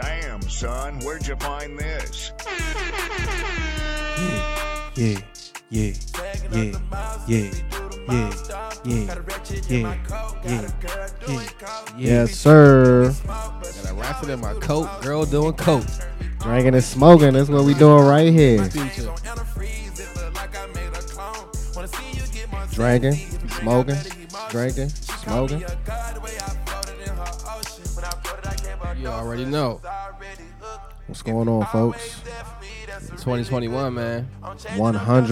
Damn, son, where'd you find this? Yeah, yeah, yeah, yeah, yeah, yeah, yeah, yeah, yeah, Yes, sir. Got a ratchet in my coat, girl doing coke. Drinking and smoking. That's what we doing right here. Drinking, smoking, drinking, smoking. You already know. What's going on, folks? 2021, man. 101. I'm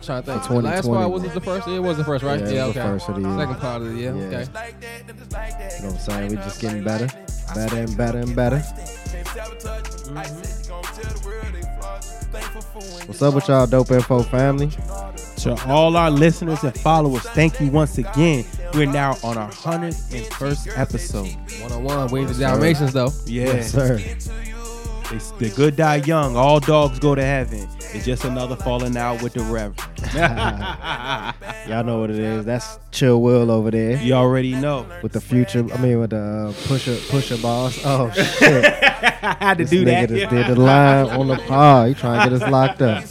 trying to think. For The last 2020. part was it the first? It was the first, right? Yeah, Yeah, was the okay. first of the year. Second part of the year. Yeah. Okay. You know what I'm saying? We just getting better, better and better and better. Mm-hmm. What's up with y'all, dope info family? To all our listeners and followers, thank you once again. We're now on our 101st episode. One on one. Ain't the. Dalmatians though. Yeah, Yes, sir. it's the good die young. All dogs go to heaven. It's just another falling out with the reverend. Y'all know what it is. That's Chill Will over there you already know. with the future. I mean, with the pusher pusher boss. Oh shit! I had to This do nigga that. just did the line on the pod. He trying to get us locked up.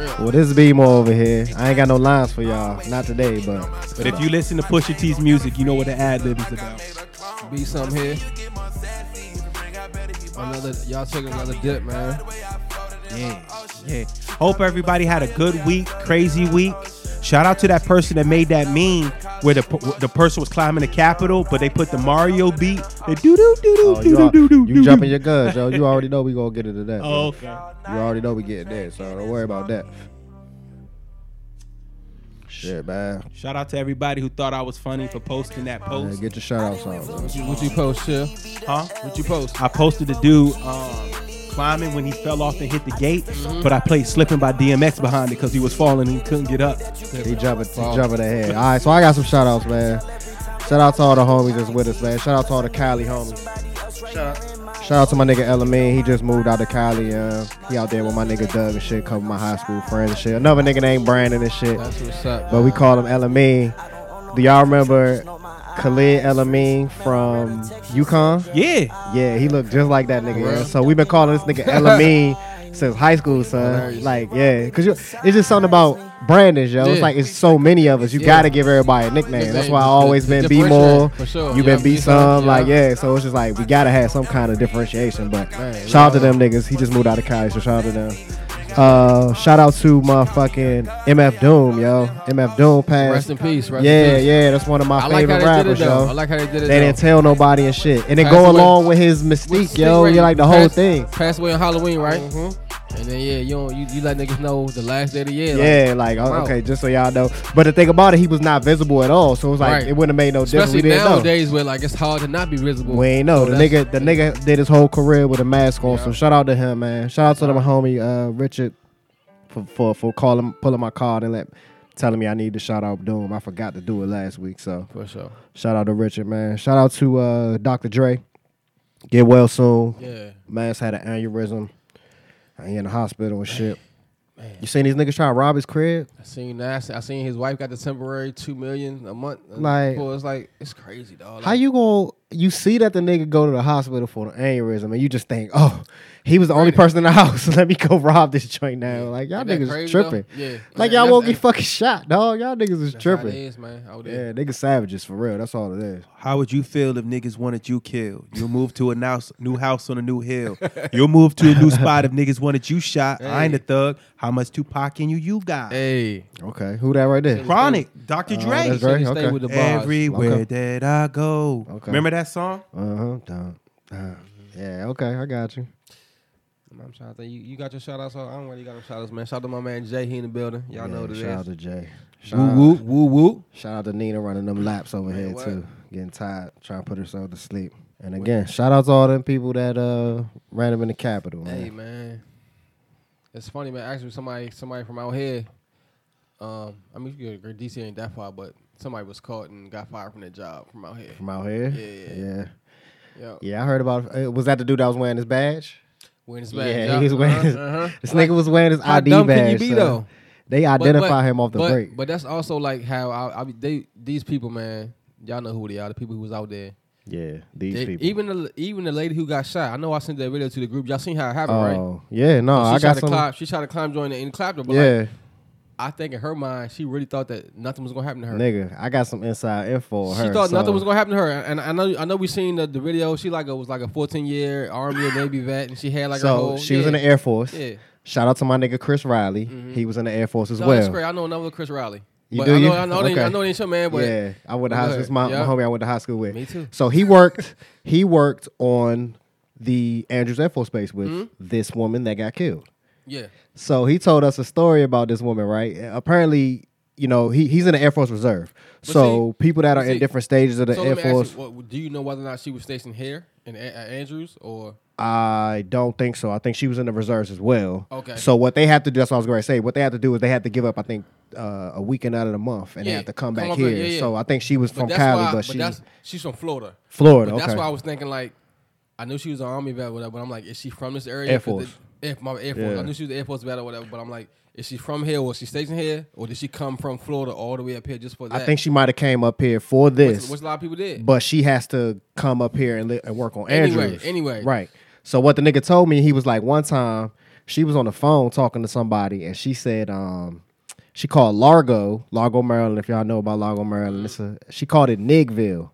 For real. Well, this is B-Mo over here. I ain't got no lines for y'all. Not today, but But if you listen to Pusha T's music, you know what the ad lib is about. Be some here. Another y'all taking another dip, man. Yeah, yeah. Hope everybody had a good week, crazy week. Shout out to that person that made that meme where the the person was climbing the Capitol, but they put the Mario beat. The doo doo doo oh, doo you, doo al- doo doo. you jumping your guns, yo. You already know we gonna get into that. bro. Oh, okay. You already know we getting there, so don't worry about that. Shit, man. Shout out to everybody who thought I was funny for posting that Man, post. get your shout outs on. bro. What you, what you post, chill? Huh? What you post? I posted the dude um, climbing when he fell off and hit the gate, but I played "Slipping" by DMX behind it because he was falling and he couldn't get up. He jumping, he jumping ahead. All right, so I got some shout outs, man. Shout out to all the homies that's with us, man. Shout out to all the Cali homies. Shout out, shout out to my nigga Elamine. He just moved out to Cali. Uh, he out there with my nigga Doug and shit, couple of my high school friends and shit. Another nigga named Brandon and shit. That's what's up. But we call him Elamine. Do y'all remember Khalid El-Amin from UConn? Yeah, Yeah, he looked just like that nigga. Yeah. So we've been calling this nigga Elamine since high school, son. Hilarious. Like, yeah, cause you, it's just something about Brandon's, yo. It's Yeah. like it's so many of us. You Yeah. gotta give everybody a nickname. Nickname That's why I always been B differentiate, more. for sure. You been B be some. some, Like, yeah. yeah. So it's just like we gotta have some kind of differentiation. But Man, shout out to them niggas. He just moved out of Cali, so shout out to them. Uh, shout out to motherfucking MF Doom, yo. MF Doom passed. Rest in peace. Rest yeah, in peace. yeah, that's one of my I like how favorite did it rappers, though. I like how they did it. They though. didn't tell nobody and shit. And it go away. along with his mystique, yo. Right. You're like the whole Pass- thing. Passed away on Halloween, right? Mhm. And then yeah, you don't, you, you let niggas know the last day of the year. Yeah, like, wow. okay, just so y'all know. But the thing about it, he was not visible at all. So it was like Right. it wouldn't have made no difference. We Especially didn't know. nowadays where like it's hard to not be visible. We ain't know. So The nigga the nigga did his whole career with a mask on. So shout out to him, man. Shout out to my homie uh, Richard for, for for calling pulling my card and let telling me I need to shout out Doom. I forgot to do it last week. So For sure. shout out to Richard, man. Shout out to uh, Dr. Dre. Get well soon. Yeah. Man's had an aneurysm. He in the hospital and shit. You seen these niggas try to rob his crib? I seen that. I seen- his wife got the temporary two million a month. Like- it's like it's crazy, dog. How Like, you go? You see that the nigga go to the hospital for an aneurysm, and you just think, oh, he was the only person in the house. Let me go rob this joint now. Like y'all Ain't that niggas crazy, tripping. though? Yeah. Like And y'all won't get fucking shot, dog. Y'all niggas is that's how it tripping. is, man. Out Yeah, there. niggas savages for real. That's all it is. How would you feel if niggas wanted you killed? You'll move to a now, new house on a new hill. You'll move to a new spot if niggas wanted you shot. I ain't a thug. How much Tupac in you you got? Hey, Okay, who that right there? Chronic, Dr. Oh, Dre. that's Should've Dre? Okay. with the bars. Everywhere Okay. that I go. Okay. Remember that song? Uh huh. Dun, dun. Yeah. Okay, I got you. I'm trying to think. You, you got your shout outs. I don't really got no shout outs, man. Shout out to my man Jay. He in the building. Y'all Yeah, know what it shout out is. to Jay. Shout Woo out, woo woo woo. shout out to Nina running them laps over here what? too, getting tired, trying to put herself to sleep. And again, shout out to all them people that uh ran them in the Capitol. Man. Hey man, it's funny, man. Actually, somebody somebody from out here. Um, I mean, you get DC ain't that far, but somebody was caught and got fired from their job from out here. From out here? Yeah, yeah, yeah. Yeah, Yeah, I heard about. Uh, was that the dude that was wearing his badge? wearing his Yeah, badge. he was wearing his- uh-huh. This nigga was wearing his How ID dumb badge. can you be son. though? They identify but- him off the but, break. But that's also like how I, I they these people, man. Y'all know who they are. The people who was out there. Yeah, these They- people. even the even the lady who got shot. I know I sent that video to the group. Y'all seen how it happened, right? Oh, yeah, no, she I got some. climb. She tried to climb join the and clapped her, but Yeah, like, I think in her mind, she really thought that nothing was gonna happen to her. nigga, I got some inside info. She her, thought nothing was gonna happen to her, and I know I know we seen the, the video. She like a, was like a 14 year Army or Navy vet, and she had like her So whole. she was in the Air Force. Yeah, Shout out to my nigga Chris Riley. He was in the Air Force as no, that's well. great. I know another Chris Riley. You but do I know, you? I know, they, Okay. I know they ain't your man, but yeah, I went to high school. my, Yeah. my homie I went to high school with. Me too. So he worked. he worked on the Andrews Air Force Base with Mm-hmm. this woman that got killed. yeah, So he told us a story about this woman, right? Apparently, you know, he, he's in the Air Force Reserve. so people that are in different stages of the so Air let me ask Force, you, what, do you know whether or not she was stationed here in at Andrews or? I don't think so. I think she was in the reserves as well. Okay. So what they have to do, that's what I was going to say. What they have to do is they have to give up, I think, uh, a weekend out of the month, and they Yeah, have to come come back here. yeah, yeah. So I think she was from that's Cali, why, but she that's she's from Florida. Florida. But okay. that's why I was thinking like, I knew she was an army vet, whatever. But I'm like, is she from this area? Air Force. Air, my Air Force. Yeah. I knew she was the Air Force vet or whatever. But I'm like, is she from here? or is she stationed here, or did she come from Florida all the way up here just for that? I think she might have came up here for this, which, which a lot of people did. but she has to come up here and, li- and work on Anyway, Andrews. anyway. right. So what the nigga told me, he was like, one time she was on the phone talking to somebody, and she said, um, she called Largo, Largo, Maryland. If y'all know about Largo, Maryland, it's a, she called it Nigville,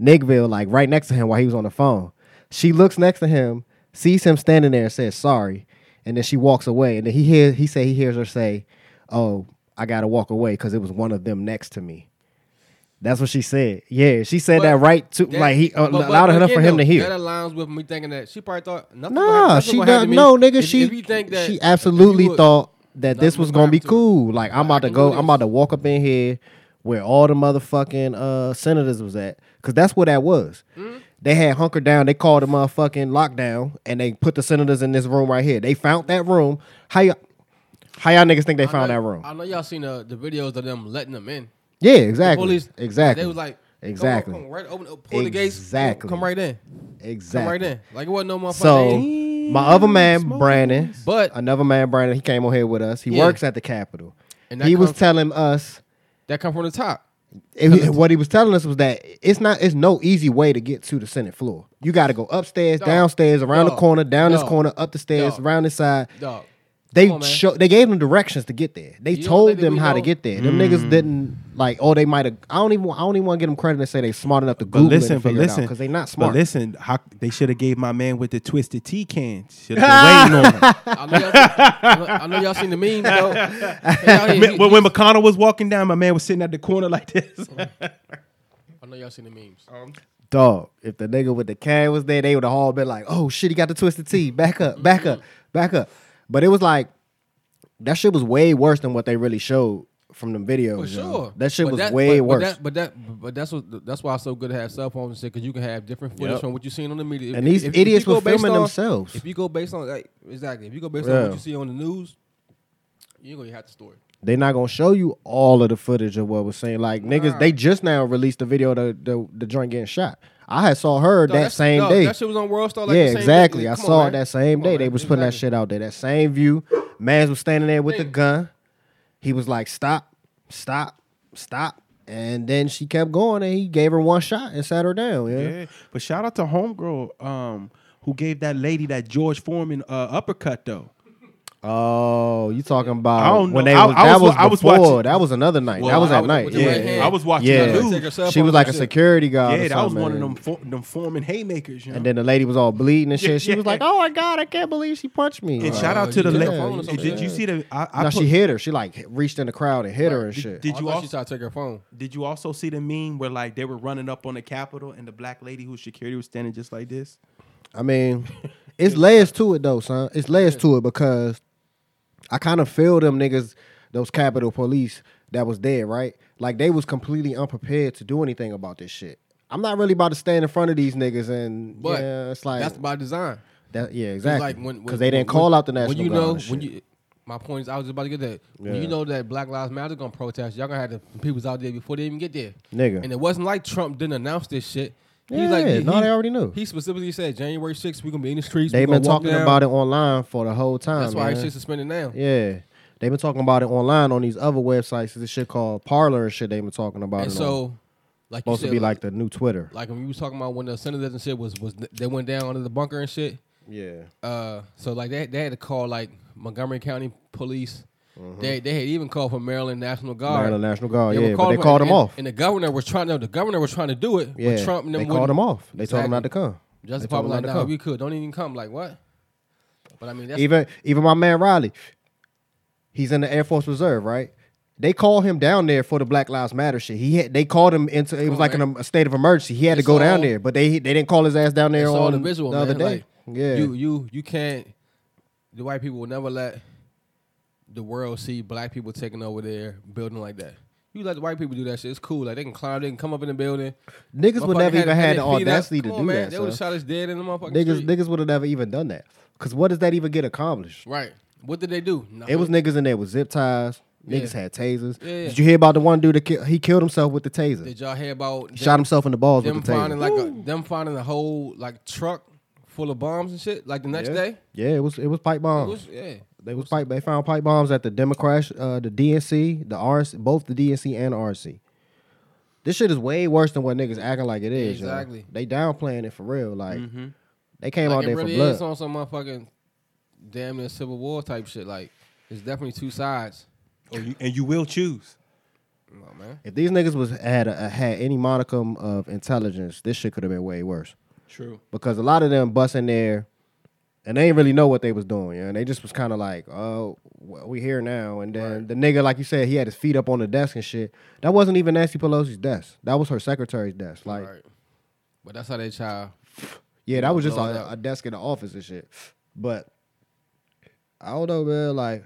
Nigville, like right next to him while he was on the phone. She looks next to him, sees him standing there, and says sorry, and then she walks away. And then he hears he say he hears her say, "Oh, I gotta walk away because it was one of them next to me." That's what she said. Yeah, she said But that right to That- like he uh, but- but- loud enough for him to hear. That aligns with me thinking that she probably thought nothing. Nah, she gonna happen does to me. no nigga. If- she if think that she absolutely would- thought that this was gonna be gonna happen to her. cool. Like I'm about to go. I'm about to walk up in here where all the motherfucking uh, senators was at, because that's where that was. Hmm? They had hunkered down. They called a motherfucking lockdown, and they put the senators in this room right here. They found that room. How y'all, how y'all niggas think they I found know- that room? I know y'all seen the, the videos of them letting them in. Yeah, The exactly. police, exactly. They was like, come Exactly. come on, right, open, pull the gates, Exactly. come right in, exactly. come right in. Like it wasn't no motherfucker. So my other man, Brandon. But- another man, Brandon, he came on here with us. He Yeah. works at the Capitol. And He was comes- telling us that come from the top. If- what he was telling us was that it's not it's no easy way to get to the Senate floor. You got to go upstairs, Dog. downstairs, around the corner, down this corner, up the stairs, Dog. around this side. Dog. They Come on, man. show they gave them directions to get there. They You told think them we how to get there. Them niggas mm. didn't like. Oh, they might have. I don't even. I don't even want to give them credit and say they smart enough to But Google listen, it and but figure it out listen, because they not smart. But listen, how, they should have gave my man with the twisted tea cans. Should have been waiting on him. I know, y'all, I know- I know y'all seen the memes though. Y'all when, when McConnell was walking down, my man was sitting at the corner like this. I know y'all seen the memes. Um, Dog, if the nigga with the can was there, they would have all been like, "Oh shit, he got the twisted tea. Back up, back up, mm-hmm. back up." But it was like that shit was way worse than what they really showed from the videos. For yo. sure, that shit But was that- way but, worse. But, that, but that, but that's what that's why it's so good to have cell phones and shit because you can have different footage Yep. from what you seen on the media. And these idiots you go were filming on- themselves. If you go based on like exactly, if you go based on what you see on the news, you ain't gonna have the story. They're not gonna show you all of the footage of what was saying. Like niggas, they just now released the video of the the, the joint getting shot. I had saw her Dog, that same dog, day. That shit was on World Star. Like yeah, the same exactly. I on, saw it that same Come day. on, they man. was putting that shit out there. That same view. Mans was standing there with the gun. He was like, "Stop, stop, stop," and then she kept going, and he gave her one shot and sat her down. Yeah, yeah, but shout out to homegirl um, who gave that lady that George Foreman uh, uppercut though. Oh, you talking about I don't when know. they I- was, I that was- was I was before. watching- that was another night. Well, that was I at was- night. with the Yeah, right hand. I was watching yeah. the news. her cell She phone was like a and shit. security guard. Yeah, or that was something, one of and- them for, them Foreman haymakers. You know? And then the lady was all bleeding and shit. Yeah, she was like, "Oh my god, I can't believe she punched me." and Like, shout out oh, to the you took her lady. phone or something, Did you see the? I, I no, put- she hit her. She like reached in the crowd and hit her and Did- shit. did I you thought also- tried to take her phone? Did you also see the meme where like they were running up on the Capitol and the black lady whose security was standing just like this? I mean, it's layers to it though, son. It's layers to it because I kind of feel them niggas, those Capitol Police that was there, right? Like they was completely unprepared to do anything about this shit. I'm not really about to stand in front of these niggas and But yeah, it's like That's by design. that. Yeah, exactly. Like when Because they didn't when- call out the national When you know when you. My point is, I was just about to get that. When Yeah. you know that Black Lives Matter gonna protest, y'all gonna have the peoples out there before they even get there. nigga. And it wasn't like Trump didn't announce this shit. Yeah, like, he, no, he- they already knew. He specifically said January 6th, we're gonna be in the streets. They've been talking down. about it online for the whole time. That's why man. his shit suspended now. Yeah. They've been talking about it online on these other websites. This shit called Parler and shit. They've been talking about And it. on. so, like you Supposed to be like the new Twitter. like when you was talking about when the senators and shit was was they went down under the bunker and shit. Yeah. Uh, so like they they had to call like Montgomery County Police. Mm-hmm. They they had even called for Maryland National Guard. Maryland National Guard, were yeah, but they called and, them off. And the governor was trying. No, the governor was trying to do it. Yeah, but Trump and them they wouldn't- called them off. They told them not to come. They Department them like, nah, we could. Don't even come. Like what? But I mean, that's Even even my man Riley, he's in the Air Force Reserve, right? They called him down there for the Black Lives Matter shit. He had, they called him into it was like in a, state of emergency. He had to It's go down there, but they they didn't call his ass down there on the visual, the other man. day. Like, yeah, you you you can't. The white people will never let the world see black people taking over their building like that. You let the white people do that shit. It's cool. Like they can climb, they can come up in the building. niggas would never even had the their feet up. audacity to do on, that. They would have shot us dead in the motherfucking Niggas street. niggas would have never even done that. Cause what does that even get accomplished? Right. What did they do? It was niggas in there with zip ties. Niggas Yeah. had tasers. Yeah, yeah. Did you hear about the one dude that ki- he killed himself with the taser? Did y'all hear about He shot himself in the balls them with the taser? finding like a, them finding a whole like truck full of bombs and shit? Like the next yeah. day. Yeah, it was it was pipe bombs. was, yeah. They was pipe. They found pipe bombs at the Democrat, uh, the DNC, the RC, both the DNC and RC. This shit is way worse than what niggas acting like it is. yo. Exactly. They downplaying it for real. Like Mm-hmm. they came like out there really for blood. is on some motherfucking damn near civil war type shit. Like it's definitely two sides. Oh, you- and you will choose. Come on, man. If these niggas was had a, had any monicum of intelligence, this shit could have been way worse. True. Because a lot of them bust in there, and they didn't really know what they was doing. Yeah, and they just was kind of like, "Oh, well, we here now." And then Right. the nigga, like you said, he had his feet up on the desk and shit. That wasn't even Nancy Pelosi's desk. That was her secretary's desk. Like, right. But that's how they try. yeah, that was just a, a desk in the office and shit. But I don't know, man. Like,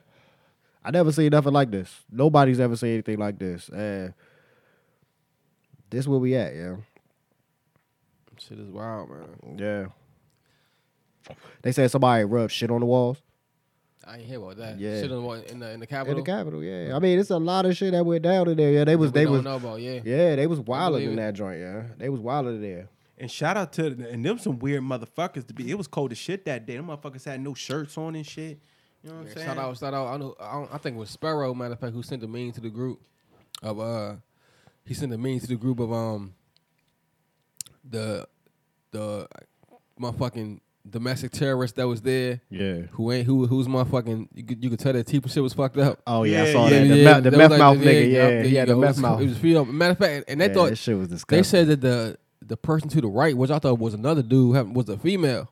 I never seen nothing like this. Nobody's ever seen anything like this. And this where we at, yeah. Shit is wild, man. Yeah. They said somebody rubbed shit on the walls. I ain't hear about that. Yeah. Shit in the, in the in the Capitol. In Capitol. the Capitol, yeah. I mean, it's a lot of shit that went down in there. Yeah, they was we they don't was know about. Yeah. yeah, they was wilding believe in it. that joint, yeah. They was wilding there. And shout out to and them some weird motherfuckers to be. It was cold as shit that day. Them motherfuckers had no shirts on and shit. You know what I'm saying? shout out, shout out. I know. I, don't, I think it was Sparrow, matter of fact, who sent the meme to the group of uh, he sent the meme to the group of um, the the motherfucking domestic terrorist that was there. Yeah. Who ain't who who's motherfucking you could you could tell that teeth shit was fucked up. Oh yeah, I saw yeah, that. The, yeah, me- the that meth like mouth the- nigga, yeah, yeah. there He you had the go. Meth was- mouth. It was feel matter of fact, and they Yeah, thought this shit was disgusting. they said that the the person to the right, which I thought was another dude, was a female.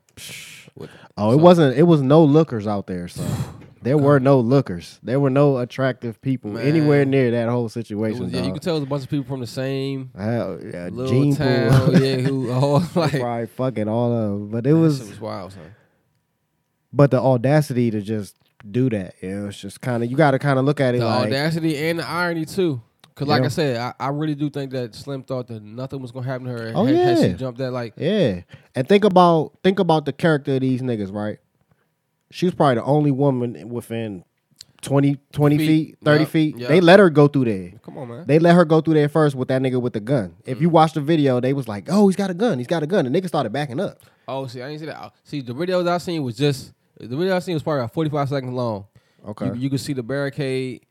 With- Oh, it so- wasn't. It was no lookers out there. So there were no lookers. There were no attractive people Man. anywhere near that whole situation. was, yeah, you could tell it was a bunch of people from the same Hell, yeah, little town. pool. yeah, who all like probably fucking all of them. But it was, was wild, son. but the audacity to just do that, you know, it's just kind of you got to kind of look at it The like, audacity and the irony too. Cause like Yeah. I said, I, I really do think that Slim thought that nothing was gonna happen to her. Oh, had, had she yeah. jumped that like yeah. And think about think about the character of these niggas, right? She was probably the only woman within 20, 20 feet, Feet. 30 Yup, feet. yup. They let her go through there. come on, man. They let her go through there first with that nigga with the gun. If Mm. you watch the video, they was like, "Oh, he's got a gun. He's got a gun." And nigga started backing up. Oh, see, I didn't see that. See, the videos I seen was just the video I seen was probably about forty five seconds long. Okay. You, you could see the barricade,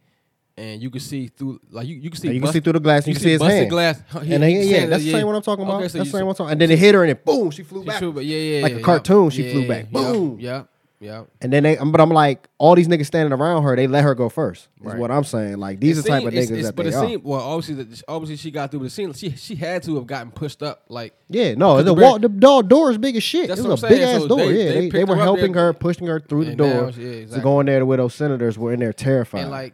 and you could see through like you, you could see And you can see through the glass. You, can see his hand. glass. He- And he they, yeah, that's that, the same one I'm talking about. Okay, so that's the same one I'm talking. And then it hit her, and then boom, she flew She back. flew. Yeah, yeah, Like a cartoon, yeah, she flew yeah, back. yeah, Boom. Yeah, yeah. And then they, but I'm like, all these niggas standing around her, they let her go first. Is Right. what I'm saying. Like these It are the type of it's- niggas it's- that but they it are. seemed well. Obviously, that- obviously she got through the scene. She she had to have gotten pushed up. Like Yeah, no, the the wall, the door, door is big as shit. That's it what was a big ass So door. they- yeah, they they, were her helping there. her, pushing her through the And now door she- yeah, to go in there where those senators were in there terrified. and like,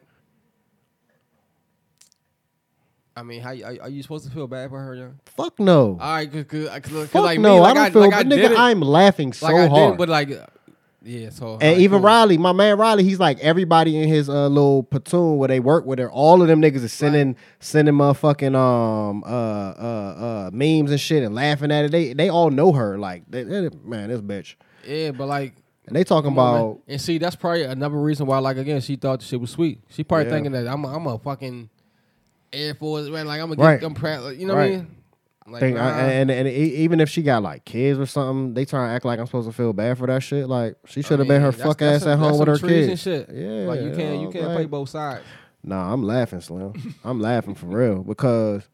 I mean, how are, are you supposed to feel bad for her, young? fuck no, All right, cause, cause, cause, 'cause fuck like no. me, like I don't feel. like I nigga, it, I'm laughing so like I hard. but like, yeah. So And even cool. Riley, my man Riley, he's like everybody in his uh, little platoon where they work with her. All of them niggas is sending sending motherfucking um uh uh uh memes and shit and laughing at it. They they all know her. Like they, they- man, this bitch. yeah, but like. And they talking come on, man. about and see, that's probably another reason why, like again, she thought the shit was sweet. She probably Yeah. thinking that I'm a, I'm a fucking Air Force man, like I'm gonna Right. get, I'm proud, you know what I mean? Like, thing, nah. and, and and even if she got like kids or something, they try to act like I'm supposed to feel bad for that shit. Like she should have been her that's- fuck that's ass some- at home with her kids. Yeah, like you can't you uh, can't like- play both sides. Nah, I'm laughing, Slim. I'm laughing for real because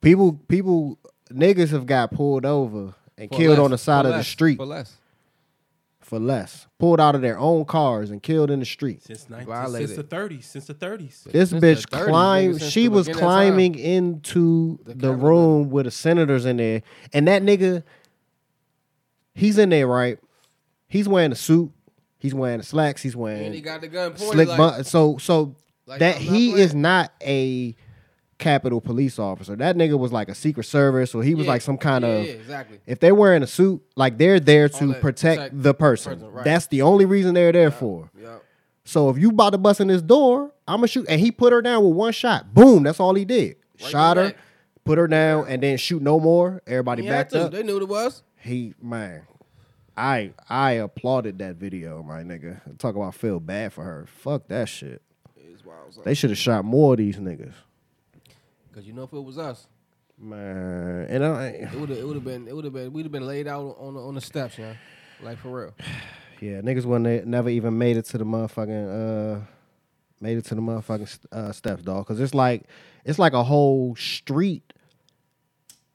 people people niggas have got pulled over and For killed less, on the side of the street for less. For less. Pulled out of their own cars and killed in the street. Since, 19, since the 30s. Since the 30s. This Since bitch the 30s, climbed. She was beginning of time. climbing into The the, room with the senators in there, and that nigga, he's in there, right? He's wearing a suit. He's wearing the slacks. He's wearing. And wearing he got the gun pointed slick like, bun- So so like, that he playing. is not a Capitol police officer. That nigga was like a Secret Service, or he was Yeah, like some kind yeah, of. yeah, exactly. If they're wearing a suit, like they're there to protect, protect the person. person, right. That's the only reason they're there for. Yeah. So if you about to bust in this door, I'm gonna shoot. And he put her down with one shot. Boom. That's all he did. Right Shot her, neck. put her down, and then shoot no more. Everybody He backed to. up. They knew what it was. He man, I I applauded that video, my nigga. Talk about feel bad for her. Fuck that shit. Wild. They should have shot more of these niggas. Cause you know if it was us, Man, and I, it would have it would have been it would have been we'd have been laid out on the, on the steps, yeah. Like for real. yeah, niggas wouldn't never even made it to the motherfucking uh, made it to the motherfucking uh, steps, dog. Cause it's like it's like a whole street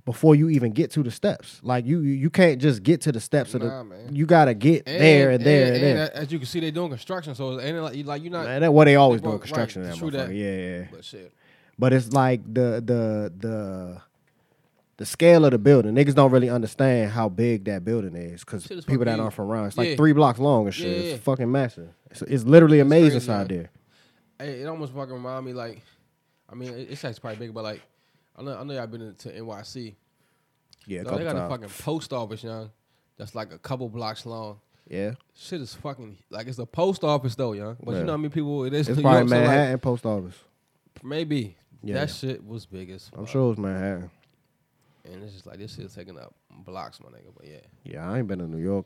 before you even get to the steps. Like you you can't just get to the steps of the. man. You gotta get there and there and, there. As you can see, they're doing construction, so it like you like you're not. Man, that's what they always doing construction. right, that true that. Yeah, yeah. But shit, But it's like the the the the scale of the building. Niggas don't really understand how big that building is because people that aren't from around. It's like Yeah. three blocks long and shit. Yeah, it's yeah. fucking massive. It's, it's literally It's amazing crazy, inside man. there. hey, it almost fucking remind me like, I mean, it- it's actually probably big, but like, I know I know y'all been to NYC. Yeah, couple they got a fucking post office, young. That's like a couple blocks long. yeah, Shit is fucking like it's a post office though, young. But you know how I many people it is. it's New probably York, so, like, Manhattan post office. maybe Yeah. that shit was big as I'm fuck. sure it's Manhattan. And it's just like this shit's taking up blocks, my nigga. But yeah, Yeah, I ain't been to New York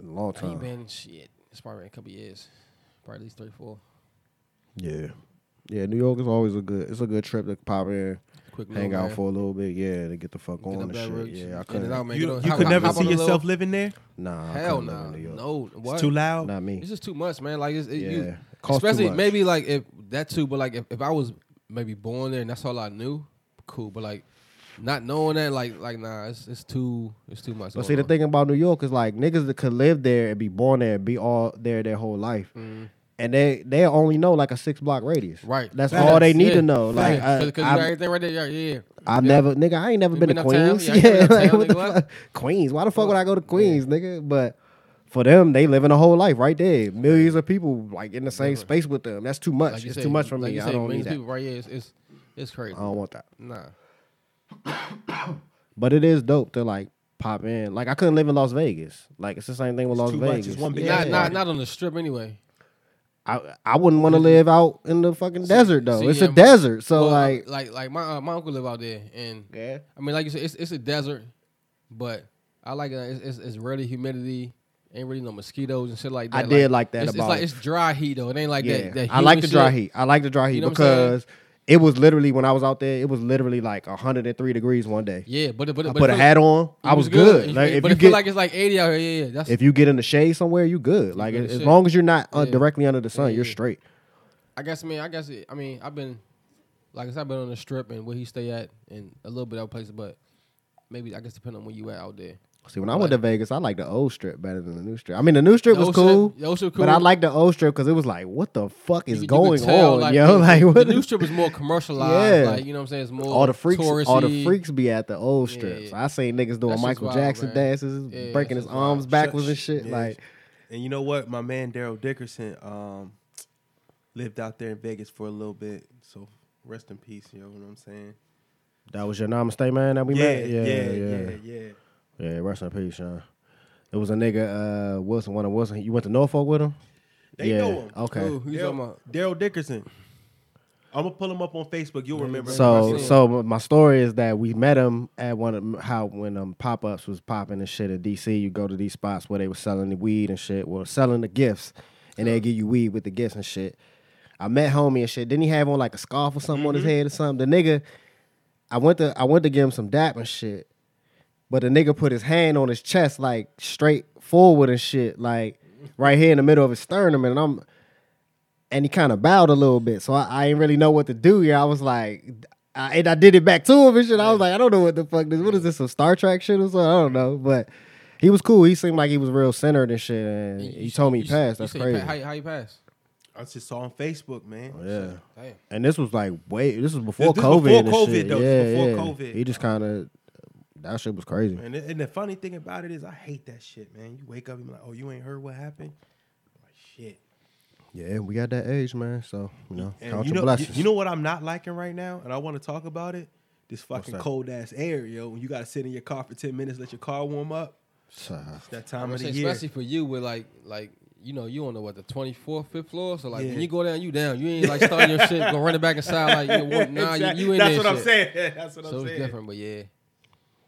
in a long I time. ain't been shit. It's probably been a couple years, probably at least three, four. Yeah, yeah. New York is always a good. It's a good trip to pop in, Quick hang out man. for a little bit. Yeah, to get the fuck Get on up and shit. road, Yeah, I couldn't. out, man. You, Get you hop- could hop- never hop see a little- yourself living there? Nah, Hell couldn't no, in no. What? It's too loud. Not me. It's just too much, man. Like it's it, Yeah, you, it costs too especially much. maybe like if that too, but like if, if I was maybe born there and that's all I knew, cool. But like not knowing that, like like nah, it's it's too it's too much. But going see, the on. thing about New York is like niggas that could live there and be born there and be all there their whole life, Mm. and they they only know like a six block radius. right? That's Facts, all they need yeah. to know. Like Facts. I, 'Cause- 'cause you I, got everything right there. Yeah, yeah. I Yeah. never, nigga, I ain't never been, been to uptown? Queens. Yeah, Yeah, like uptown, what the fuck? Queens. Why the fuck would I go to Queens, nigga? But for them, they living a whole life right there. Millions of people like in the same Never. space with them. That's too much. Like it's said, too much for like me. you I don't need that. people right here. It's it's, it's crazy. I don't want that. Nah, But it is dope to like pop in. Like I couldn't live in Las Vegas. Like it's the same thing with It's Las too much. Vegas. It's one big Yeah. not not not on the strip anyway. I I wouldn't want to mm-hmm. live out in the fucking desert though. see, it's yeah, a my- desert, so Well, like uh, like like my uh, my uncle live out there, and yeah. I mean, like you said, it's it's a desert, but I like it. It's, it's, it's rarely humidity. Ain't really no mosquitoes and shit like that. I did like that It's, about it's like it. it's dry heat though. It ain't like Yeah, that. that I like the dry shit. heat. I like the dry heat You know what I'm saying? because it was literally when I was out there, it was literally like 103 degrees one day. Yeah, but it- but I put a hat on, I was good. Like, if but you it feel get like it's like eighty out here. Yeah, yeah. That's if you get in the shade somewhere, you good. Like good as shit. long as you're not Yeah. directly under the sun, Yeah, you're straight. I guess. I mean, I guess. It, I mean, I've been like I said, I've been on the strip and where he stay at, and a little bit other places, but maybe I guess depending on where you at out there. See, when I went to Vegas, I like the old strip better than the new strip. I mean, the new strip The was old cool, strip- the old strip but I cool. like the old strip because it was like, what the fuck is could- you going tell, on, like, yo? the, Like the, new strip is more commercialized. Yeah. Like you know what I'm saying? It's more all the freaks, all the freaks be at the old Yeah, strips. yeah. I seen niggas doing That shit's Michael wild, Jackson man. dances, Yeah, breaking his shit's wild. arms backwards and shit. yeah. Like, And you know what? My man Daryl Dickerson um, lived out there in Vegas for a little bit. So rest in peace. You know what I'm saying? that was your namaste, man. That we yeah, met. yeah, yeah, yeah, yeah, Yeah, rest in peace, Sean. It was a nigga, uh, Wilson, one of Wilson. You went to Norfolk with him? They yeah. know him. Okay. Who, who you talking Daryl, about? Daryl Dickerson. I'm gonna pull him up on Facebook. You'll remember. So, I so my story is that we met him at one of how when um pop ups was popping and shit at DC. You go to these spots where they were selling the weed and shit, well selling the gifts, and they give you weed with the gifts and shit. I met homie and shit. Didn't he have on like a scarf or something on his head or something? The nigga, I went to I went to give him some dap and shit, but the nigga put his hand on his chest like straight forward and shit, like right here in the middle of his sternum, and I'm and he kind of bowed a little bit. So I, I didn't really know what to do. Yeah, I was like, I, and I did it back to him and shit. I was like, I don't know what the fuck this. What is this? Some Star Trek shit or something? I don't know, but he was cool. He seemed like he was real centered and shit. And he told me he passed. That's crazy. pa- How, you- how you pass? I just saw on Facebook, man. Oh, yeah. Damn. And this was like way. This was before This- this COVID. before COVID, shit. though. Yeah, before yeah. COVID. He just kind of that shit was crazy. And, the- and the funny thing about it is, I hate that shit, man. You wake up and be like, oh, you ain't heard what happened? Like, shit. Yeah, we got that age, man. So you know, And count you your know, you, blessings. you know what I'm not liking right now, and I want to talk about it. This fucking cold ass air, yo. When you gotta sit in your car for ten minutes, let your car warm up. So, uh, It's that I'm time gonna of say, the year. especially for you, with like, like you know, you on the what the 24th, fifth floor. So like, Yeah. when you go down, you down. You ain't like starting your shit, go running back inside like, you know, nah, Exact- you, you in That's there. what I'm saying. That's what So I'm saying. So it's saying. different, but yeah.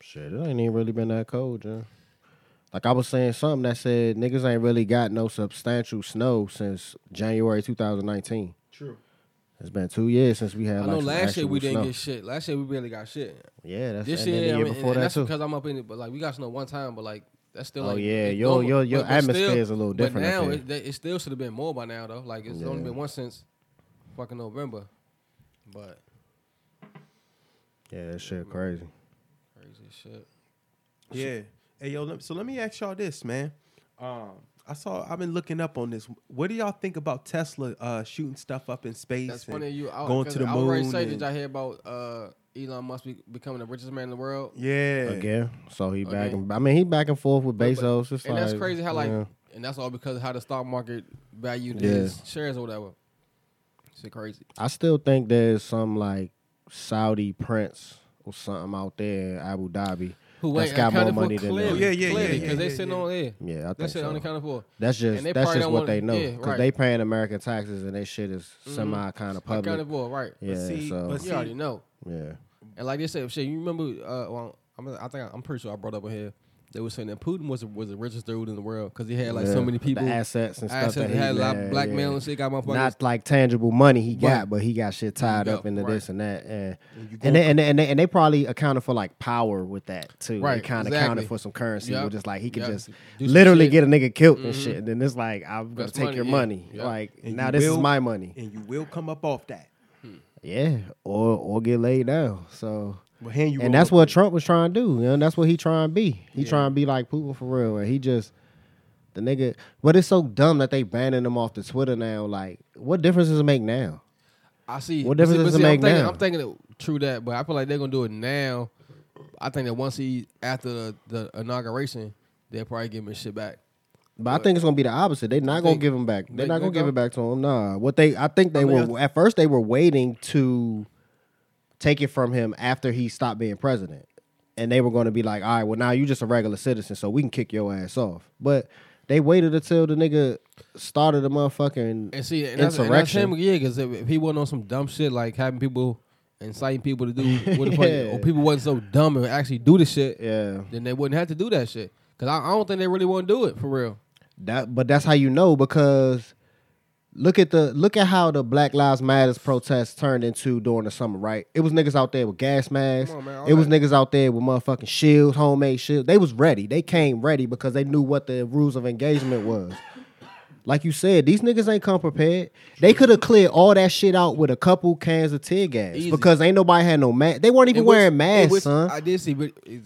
Shit, it ain't even really been that cold, John. Like I was saying something that said niggas ain't really got no substantial snow since January 2019. True. It's been two years since we had. I like, know some last year we didn't snow. get shit. Last year we barely got shit. Yeah, that's This and then year, I year mean, before and that that's too. because I'm up in it. But like, we got snow one time, but like that's still Oh, like yeah, your- normal. your- your But- but atmosphere still- is a little but different up now it, it still should have been more by now though. Like it's only been one since fucking November. But Yeah, that shit crazy. Crazy shit. Yeah. Hey yo, let- so let me ask y'all this, man. Um, I saw I've been looking up on this. What do y'all think about Tesla uh, shooting stuff up in space? That's and funny. You I, going 'cause to the I was ready to moon say, and- did y'all hear about uh, Elon Musk be, becoming the richest man in the world? Yeah. Again, so he back. Again. And, I mean, he back and forth with But- but- Bezos. It's and that's crazy how like, yeah. and that's all because of how the stock market valued Yeah. his shares or whatever. Shit crazy. I still think there's some like Saudi prince or something out there in Abu Dhabi. Who That's ain't got more accounted for money than clearly, them. Yeah, yeah, clearly, yeah, because they yeah, sitting yeah. on there. Yeah, I That think shit so. unaccounted for. That's just that's just what wanna- they know yeah, because right. they paying American taxes and they shit is semi kind of public. Accounted for, right? Yeah, see, so but You already know. yeah, And like they said, shit, you remember? Uh, well, I'm, I think I'm pretty sure I brought up in here. They were saying that Putin was was the richest dude in the world because he had like Yeah. so many people. the assets and stuff assets, that he he had a lot of blackmail yeah. and shit. Got motherfuckers. Not like tangible money he got, Right. but he got shit tied go, up into right. this and that, and you and they, and, they, and, they, and they probably accounted for like power with that too. Right, they kind of exactly. accounted for some currency, Yep. with just like he could Yep. just Do literally shit. get a nigga killed and Mhm. shit, and then it's like I'm gonna That's take money, your yeah. money, Yep. like And now you this is my money. and you will come up off that. Yeah, or or get laid down. So Well, and roll that's what. Trump was trying to do. You know, that's what he trying to be. He Yeah. trying to be like Putin for real, and he just the nigga. But it's so dumb that they banning him off the Twitter now. Like, what difference does it make now? I see. What difference see- does but it see, I'm make thinking, now? I'm thinking it, true that, but I feel like they're gonna do it now. I think that once he after the, the inauguration, they'll probably give him his shit back. But I think it's gonna be the opposite. They're not gonna give him back. They're think- not gonna think give it back to him. Nah. What they I think they I mean, were at first they were waiting to take it from him after he stopped being president. And they were gonna be like, all right, well now you're just a regular citizen, so we can kick your ass off. But they waited until the nigga started a motherfucking And see, and that's, and that's insurrection. him, yeah, because if, if he wasn't on some dumb shit like having people inciting people to do what the fuck, Yeah. or people wasn't so dumb and actually do the shit, yeah. then they wouldn't have to do that shit. Because I, I don't think they really want to do it for real. That but that's how you know because look at the look at how the Black Lives Matters protests turned into during the summer, right? It was niggas out there with gas masks. On, man, all it was that- niggas out there with motherfucking shields, homemade shields. They was ready. They came ready because they knew what the rules of engagement was. Like you said, these niggas ain't come prepared. They could have cleared all that shit out with a couple cans of tear gas Easy. because ain't nobody had no mask. They weren't even In which- wearing in masks, which son. I did see, but ex-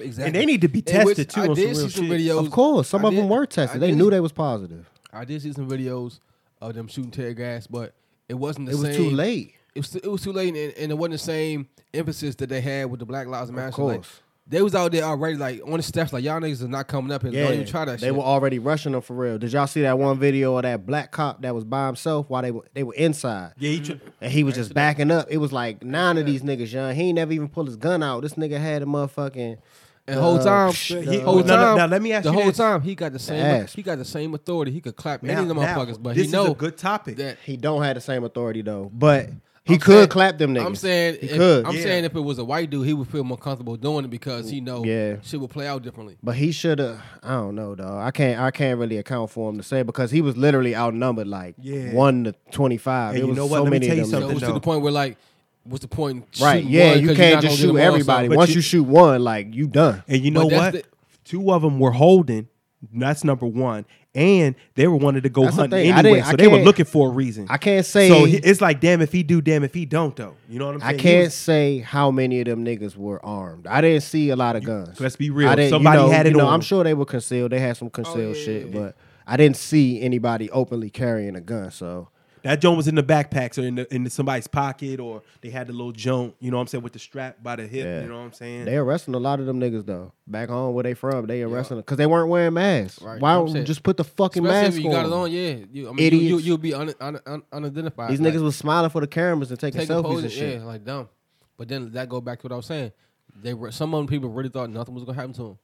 exactly. And they need to be In which tested too I on did some see some shit. videos. of course, some I of them did- were I tested. They did knew see- they was positive. I did see some videos of them shooting tear gas, but it wasn't the same It was too late. It was it was too late, and, and it wasn't the same emphasis that they had with the Black Lives Matter. Of Like, they was out there already, like on the steps, like y'all niggas is not coming up here. Don't even try that they shit. were already rushing them for real. Did y'all see that one video of that black cop that was by himself while they were they were inside? Yeah, he tr- And he was just backing up. It was like nine of these niggas, young. He ain't never even pulled his gun out. This nigga had a motherfucking and the whole time, he- whole no, no, time, now let me ask the you whole this. time he got the same. ass. He got the same authority. He could clap now, any of them now, motherfuckers, but this he know is a good topic. that. he don't have the same authority though. But he I'm could saying- clap them niggas. I'm saying, he if, could. I'm Yeah. saying if it was a white dude, he would feel more comfortable doing it because he know Yeah. shit would play out differently. but he should have. I don't know, dog. I can't. I can't really account for him to say because he was literally outnumbered, like Yeah. one to twenty five. It you was know what? so Let me many tell you of them. So it something was to the point where like, what's the point? in Right? Yeah, one you're can't just shoot them all, so- everybody. But Once you- you, shoot one, like you done. And you know But that's what? Two of them were holding That's number one. And they were wanted to go That's the hunt anyway, so they were looking for a reason. I can't say so it's like, damn if he do, damn if he don't, though. You know what I'm I saying? He can't was- say how many of them niggas were armed. I didn't see a lot of guns. let's be real. I didn't, Somebody you know, had it you know, on I'm sure they were concealed. They had some concealed oh, yeah, shit, yeah, yeah. but I didn't see anybody openly carrying a gun. So that joint was in the backpacks or in the, in somebody's pocket, or they had the little joint. You know what I'm saying with the strap by the hip. Yeah. You know what I'm saying? they arresting a lot of them niggas though. Back home where they from, they arresting them because they weren't wearing masks. Right, Why I'm don't you saying- just put the fucking Especially mask if you on? got it on, yeah. You, I mean, you, you, Idiots. you'll be un, un, un, unidentified. These like, niggas was smiling for the cameras and taking taking selfies poses, and shit. yeah, like dumb. But then that go back to what I was saying. They were some of them people really thought nothing was gonna happen to them.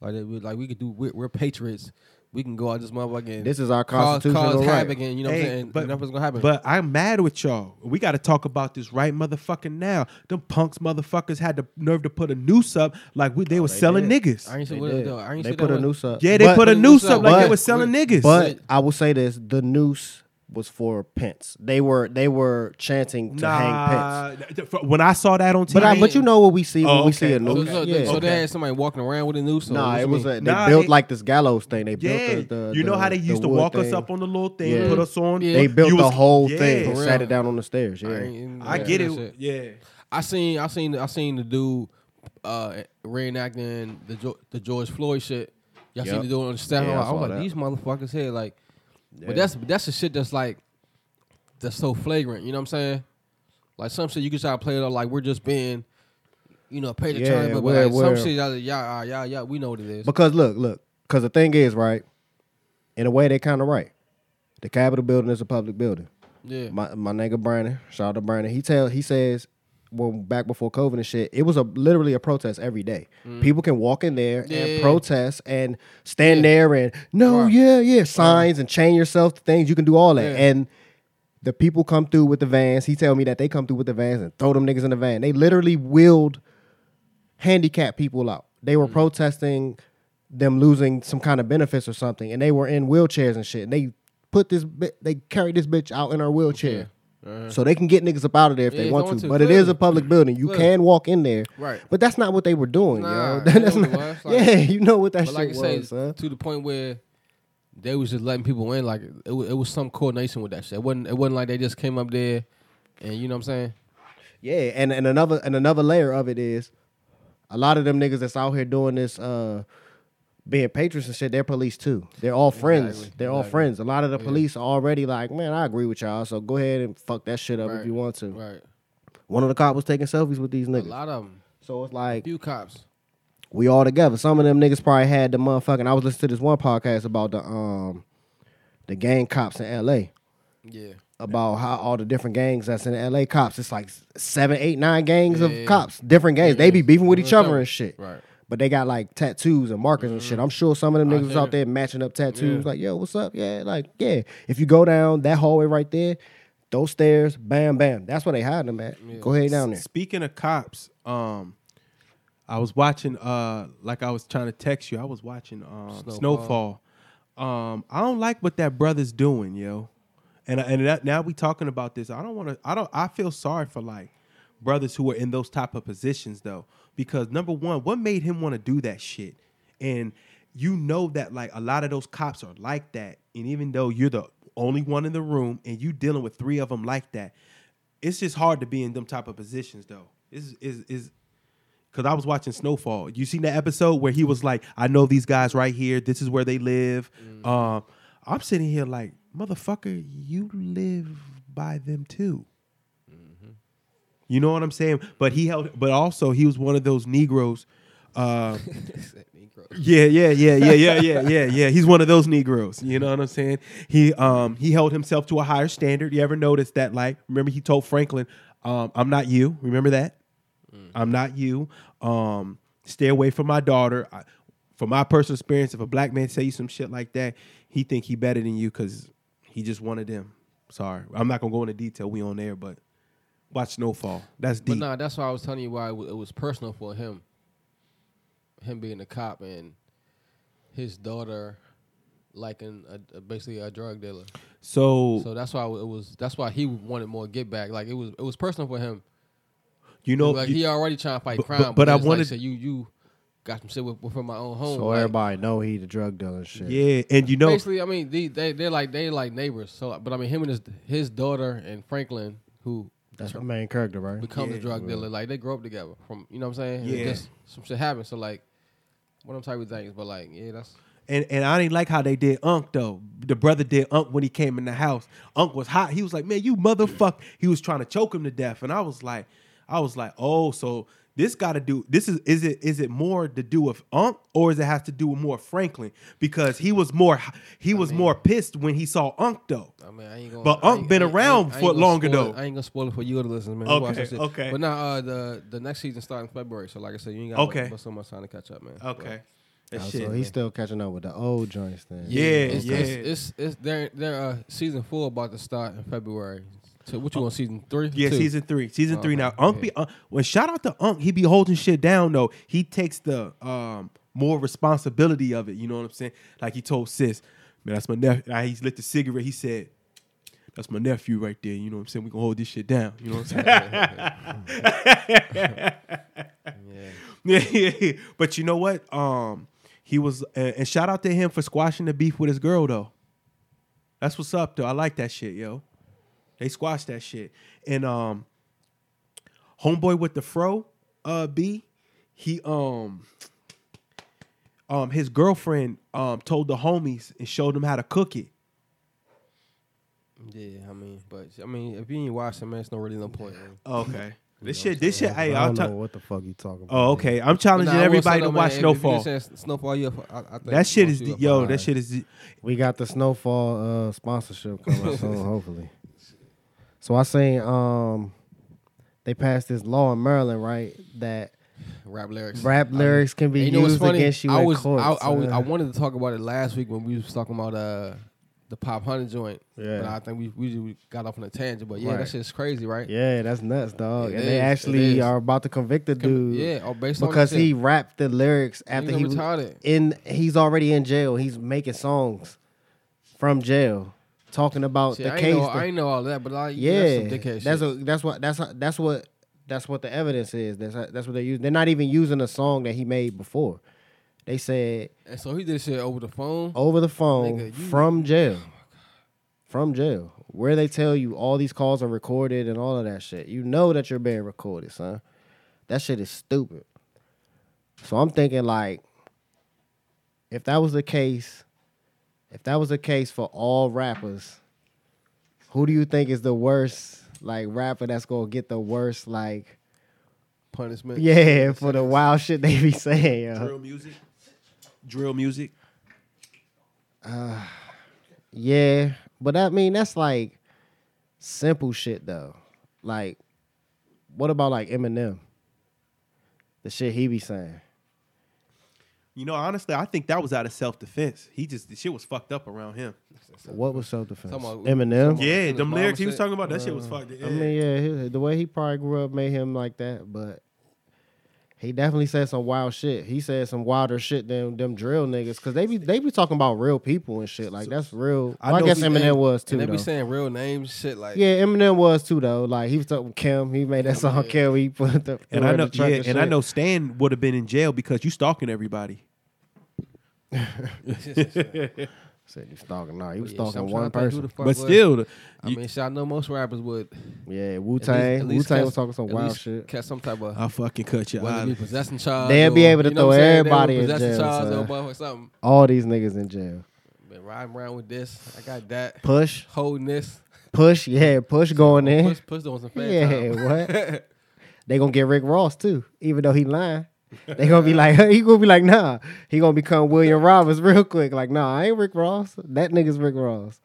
Like they, were- like we could do. We're, we're patriots. We can go out this motherfucker. And This is our cause, constitutional cause right. havoc, and you know what I'm saying. but- nothing's gonna happen. But I'm mad with y'all. We got to talk about this right motherfucking now. Them punks motherfuckers had the nerve to put a noose up like we, they oh, were they selling did. niggas. I ain't say They, what did. I ain't they put a was- noose up. yeah, they But- put a But- noose up like they were selling niggas. But I will say this: the noose was for Pence. They were they were chanting to hang Pence. nah, th- th- when I saw that on TV, But I, but you know what we see when Oh, we see a So, noose. so, yeah. so they had somebody walking around with a noose. So Nah, it was a, they Nah, built it- like this gallows thing. They built yeah, the, the you know the- how they the used to wood walk us up on the little thing, Yeah. put us on. Yeah. They built You the was- whole yeah. thing and sat it down on the stairs. I, Yeah, I get that it. shit. Yeah, I seen, I seen, I seen the dude uh, reenacting the the George Floyd shit. Y'all Yup. seen the dude on the staff. Yeah, I I was like, these motherfuckers here, like, Yeah. but that's that's the shit that's like that's so flagrant. You know what I'm saying? Like some shit you can try to play it up like we're just being, you know, paid Yeah, attorney, but where- like, where- some shit y'all, y'all, y'all, y'all, we know what it is. Because look, look, because the thing is, right? In a way, they kind of right. The Capitol building is a public building. yeah, My my nigga Brandon, shout out to Brandon. He tell he says, well, back before COVID and shit, it was a literally a protest every day. People can walk in there Mm. Yeah. and protest and stand Yeah. there and no, Right. yeah, yeah, signs and chain yourself to things. You can do all that. Yeah. And the people come through with the vans. He tell me that they come through with the vans and throw them niggas in the van. They literally wheeled handicapped people out. They Mm. were protesting them losing some kind of benefits or something, and they were in wheelchairs and shit. And they put this, they carried this bitch out in her wheelchair, Uh-huh. so they can get niggas up out of there if Yeah, they if want to. want to, But it is a public building. You Clearly. can walk in there, Right. But that's not what they were doing, Nah, yo. you That's know not, like- yeah, you know what that but like shit I say, was, son. to the point where they was just letting people in. Like it, wa- it was some coordination with that shit. It wasn't. It wasn't like they just came up there, and you know what I'm saying. Yeah, and, and another and another layer of it is a lot of them niggas that's out here doing this uh being patrons and shit, they're police too. They're all friends. Exactly, They're all exactly. friends. A lot of the police are already like, man, I agree with y'all. So go ahead and fuck that shit up if you want to. Right. One of the cops was taking selfies with these niggas. A lot of them. So it's like a Few cops. we all together. Some of them niggas probably had the motherfucking. I was listening to this one podcast about the um the gang cops in L.A. Yeah. about how all the different gangs that's in LA cops. It's like seven, eight, nine gangs Yeah, of yeah. cops, different gangs. Yeah, they be beefing with each other. and shit. Right. But they got like tattoos and markers and shit. I'm sure some of them niggas was out there matching up tattoos. Yeah. Like, yo, what's up? Yeah, like, yeah. If you go down that hallway right there, those stairs, bam, bam. That's where they hide them at. Yeah. Go ahead down there. Speaking of cops, um, I was watching. Uh, like I was trying to text you. I was watching um, Snowfall. Snowfall. Um, I don't like what that brother's doing, yo. And and that, now we talking about this. I don't want to. I don't. I feel sorry for like brothers who are in those type of positions though, because number one, what made him want to do that shit? And you know that like a lot of those cops are like that, and even though you're the only one in the room and you dealing with three of them like that, it's just hard to be in them type of positions though. Is is is because I was watching Snowfall. You seen that episode where he was like, "I know these guys right here. This is where they live." Um, I'm sitting here like, motherfucker, you live by them too. You know what I'm saying? But he held, but also he was one of those Negroes. Uh, yeah, yeah, yeah, yeah, yeah, yeah, yeah, yeah. He's one of those Negroes. You know what I'm saying? He um he held himself to a higher standard. You ever notice that? Like, remember he told Franklin, um, "I'm not you." Remember that? I'm not you. Um, stay away from my daughter. I, from my personal experience, if a black man say you some shit like that, he think he better than you because he just wanted them. Sorry, I'm not gonna go into detail. We on there, but watch Snowfall. That's deep. But deep. nah, that's why I was telling you why it was personal for him. Him being a cop and his daughter liking a, a- basically a drug dealer. so, So that's why it was. That's why he wanted more get back. Like it was. It was personal for him. you know, like you- he already trying to fight but- crime. but- but I it's like, wanted- so you you got some shit with, within my own home. So like, everybody know he the drug dealer shit. Yeah, and you know, basically, I mean, they they they're like they like neighbors. So, but I mean, him and his his daughter and Franklin, who That's the main character, right? becomes Yeah. a drug dealer, like they grow up together. From you know what I'm saying? It Yeah. just some shit happens. So like, one of them type of things. But like, yeah, that's and and I didn't like how they did Unc though. The brother did Unc when he came in the house. Unc was hot. He was like, "Man, you motherfucker!" He was trying to choke him to death, and I was like, I was like, "Oh, so this got to do this is is it is it more to do with Unc or is it has to do with more Franklin because he was more he was more pissed when he saw Unc though. I mean, I ain't gonna. But I Unc ain't- been around I ain't- I for ain't gonna longer, though. it- I ain't gonna spoil it for you or the listeners, man. Okay, Watch okay. But now uh, the the next season starting February. So like I said, you ain't got Okay. but, but so much time to catch up, man. Okay, that Oh, shit. so he's still catching up with the old joints then. Yeah, it's, yeah. It's, it's, it's their their uh, season four about to start in February. So what you want season three? Yeah, Two? season three. Season three. Now, Unc yeah. be uh, when shout out to Unc, he be holding shit down though. He takes the um more responsibility of it. You know what I'm saying? Like he told sis, man, that's my nephew. He lit the cigarette. He said, "That's my nephew right there." You know what I'm saying? We gonna hold this shit down. You know what I'm saying? Yeah. yeah, yeah. But you know what? Um, he was, and, and shout out to him for squashing the beef with his girl though. That's what's up though. I like that shit, yo. They squashed that shit. And um, homeboy with the fro, uh, B, he um, um, his girlfriend um told the homies and showed them how to cook it. Yeah, I mean, but I mean, if you ain't watching, man, it's no really no point. Man. Okay. This know shit, this shit. I don't I'll know what the fuck you talking about. Oh, okay. I'm challenging Nah, everybody to watch man, Snowfall. If you just said Snowfall, yeah, I, I think That shit is the, yo. That shit is. We got the Snowfall uh, sponsorship coming soon, hopefully. So I seen um they passed this law in Maryland, right? That rap lyrics. rap lyrics can be used against you I in was, court. I, I, was. I wanted to talk about it last week when we was talking about uh the Pop Hunter joint. Yeah. But I think we we, we got off on a tangent. But yeah, Right. that shit's crazy, right? yeah, that's nuts, dog. It and is, they actually are about to convict the dude Yeah, or based on because he rapped the lyrics after He's he was in. He's already in jail. He's making songs from jail, talking about See, the I, case. know, that- I know all that, but I, Yeah, that's some that's a, that's what that's that's what that's what the evidence is. That's that's what they use. They're not even using a song that he made before. They said and so he did shit over the phone. over the phone Nigga, you- from oh jail, from jail, where they tell you all these calls are recorded and all of that shit. You know that you're being recorded, son. That shit is stupid. So I'm thinking like, if that was the case, if that was the case for all rappers, who do you think is the worst like rapper that's gonna get the worst like punishment. yeah for the wild shit they be saying? yo? Drill music. Drill music. Uh, yeah, but I mean that's like simple shit though. Like, what about like Eminem? The shit he be saying. You know, honestly, I think that was out of self defense. He just the shit was fucked up around him. What was self defense? Eminem. Yeah, his them lyrics he was talking about, that shit was uh, fucked. Yeah. I mean, yeah, he- the way he probably grew up made him like that, but he definitely said some wild shit. He said some wilder shit than them drill niggas because they be they be talking about real people and shit. Like that's real. I Well, I, guess Eminem And- was too. And they be saying real names, shit like. Yeah, Eminem was too though. Like he was talking with Kim. He made that song Kim. He put the and I know, the yeah, and I know Stan would have been in jail because you stalking everybody. Said he stalking. Nah, he was Yeah, stalking trying one to think who person. But was. still, the- I you- mean, shit, I know most rappers would. Yeah, Wu Tang. Wu Tang was talking some at wild least shit. Catch some type of I'll fucking cut you whether be possessing charge. They'll be able to throw what I'm saying? They everybody in jail, charge son. or something. All these niggas in jail. Been riding around with this. I got that. Push, Holding this. push, yeah, push going oh, in. Push, push doing some fan Yeah, time. what? They gonna get Rick Ross too, even though he lying. They gonna be like, he gonna be like, nah. He gonna become William Roberts real quick. Like, nah, I ain't Rick Ross. That nigga's Rick Ross.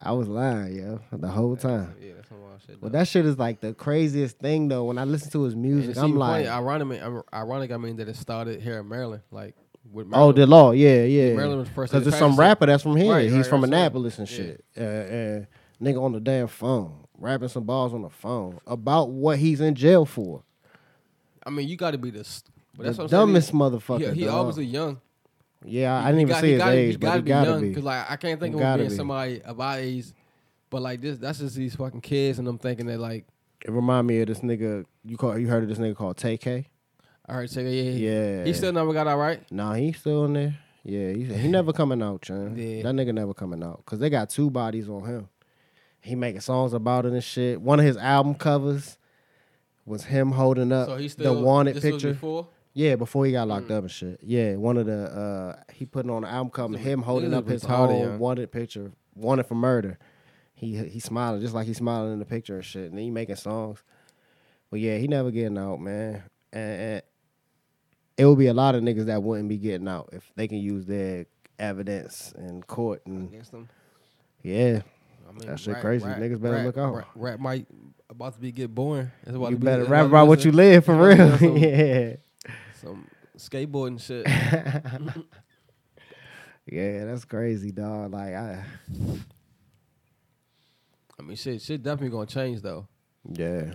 I was lying, yo, the whole time. Yeah, that's some wild shit. But that shit is like the craziest thing though. When I listen to his music, I'm like, ironic, ironic. I mean that it started here in Maryland, like with oh, the law, yeah, yeah. Maryland was first Because there's some rapper that's from here. Right, He's right, from. Annapolis and Yeah. shit. Uh, uh, nigga on the damn phone, rapping some balls on the phone about what he's in jail for. I mean, you got to be the, st- but that's the what I'm saying. dumbest He- motherfucker. He, he obviously young. Yeah, I didn't he even got- see he his gotta- age, but he gotta be. young Cause like I can't think He of him being be. somebody of our age, but like this, that's just these fucking kids, and I'm thinking that like It remind me of this nigga. You call you heard of this nigga called TK? I heard say yeah, yeah. Yeah. He still never got out right. Nah, he's still in there. Yeah, he he never coming out, Chun. Yeah. That nigga never coming out. Cause they got two bodies on him. He making songs about it and shit. One of his album covers was him holding up So he still the wanted picture. before. Yeah, before he got locked up and shit. Yeah, one of the uh he putting on the album cover, him holding up his whole young. wanted picture, wanted for murder. He he smiling just like he's smiling in the picture and shit, and he making songs. But yeah, he never getting out, man. And, and it would be a lot of niggas that wouldn't be getting out if they can use their evidence in court and Against them. yeah. I mean, That shit crazy. Niggas better look out. Rap, rap might about to be get boring. It's about You to better it's rap about what you live for real. be yeah. Some, some skateboarding shit. Yeah, that's crazy, dog. Like I I mean, shit, shit definitely gonna change though. Yeah.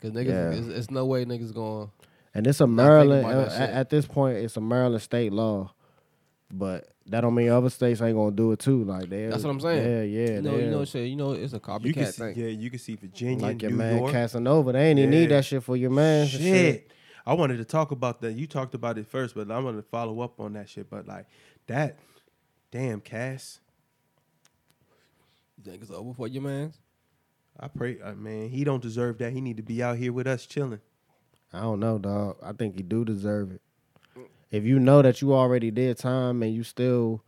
Cause niggas, Yeah. it's, it's no way niggas going. And it's a Maryland uh, at, at this point it's a Maryland state law. But that don't mean other states ain't gonna do it too. Like they That's what I'm saying. Yeah, yeah. you know, you they- know, shit. You know, it's a You can copycat see, thing. yeah, you can see Virginia, like your New man York. Casanova. They ain't even need that shit for your man. shit. I wanted to talk about that. You talked about it first, but I'm gonna follow up on that shit. But like that, damn, Cass. You think it's over for your man? I pray, uh, man, he don't deserve that. He need to be out here with us chilling. I don't know, dog. I think he do deserve it. If you know that you already did time and you still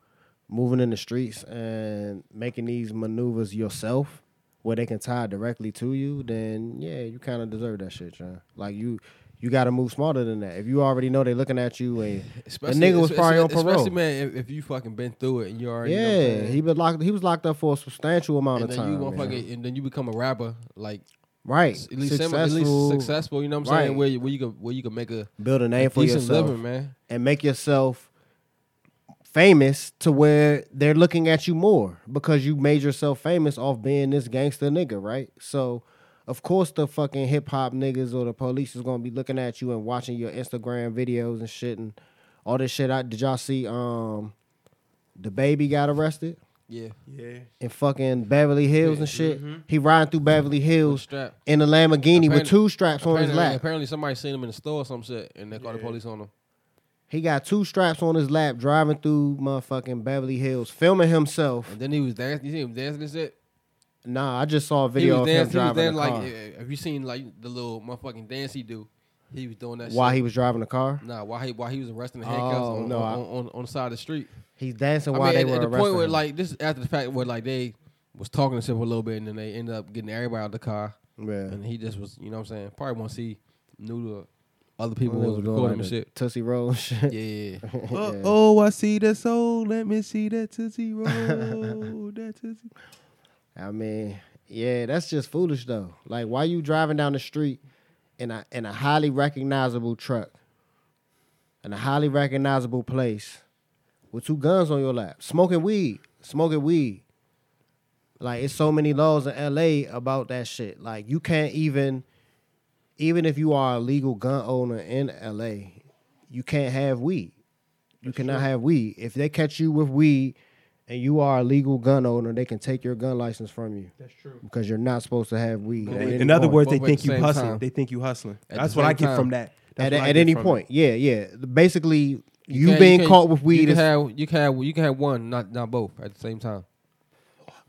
moving in the streets and making these maneuvers yourself where they can tie directly to you, then yeah, you kind of deserve that shit, John. Like you you got to move smarter than that. If you already know they're looking at you and Especially, nigga was probably on especially, man, if, if you fucking been through it and you already, yeah, he been locked he was locked up for a substantial amount and of then time. you motherfucking, and then you become a rapper, like right. at least successful, at least successful. You know what I'm saying? Where you, where you can where you can make a Build a name for yourself. living, man. and make yourself famous to where they're looking at you more because you made yourself famous off being this gangster nigga, right? So, of course, the fucking hip hop niggas or the police is gonna be looking at you and watching your Instagram videos and shit and all this shit. I, did y'all see? Um, DaBaby got arrested Yeah, Yeah, in fucking Beverly Hills and shit. mm-hmm. He riding through Beverly with a Hills strap. in a Lamborghini with two straps on his lap. apparently, somebody seen him in the store or some shit, and they called the police on him. He got two straps on his lap, driving through motherfucking Beverly Hills, filming himself. And then he was dancing. You see him dancing and shit. Nah, I just saw a He video was of him dancing. He was dancing the like. car. Have you seen like the little motherfucking dance he do? He was doing that. While shit. he was driving the car, Nah, while he while he was arresting the handcuffs Oh, on, no, on, I- on, on, on the side of the street. He's dancing I while mean, they at, were at the point where him. like this after the fact where like they was talking to him a little bit and then they ended up getting everybody out of the car yeah. and he just was you know what I'm saying probably want to see knew the other people They was was doing recording like and the shit. Tootsie Roll shit. Yeah, Uh, Yeah. Oh, I see that soul. Let me see that tootsie roll. that tootsie. I mean, yeah, that's just foolish though. Like, why you driving down the street in a in a highly recognizable truck, in a highly recognizable place, with two guns on your lap, smoking weed, smoking weed. Like, it's so many laws in L.A. about that shit. Like, you can't even, even if you are a legal gun owner in L.A., you can't have weed. You cannot have weed. If they catch you with weed and you are a legal gun owner, they can take your gun license from you That's true. because you're not supposed to have weed. Both at any In other point. words, they Both think the you same hustling. time. They think you hustling. At That's what I get time. from that. That's at, what at any from it. point, yeah, yeah. Basically, you, can't- being can't- caught with You weed can is, have you can have you can have one, not not both at the same time.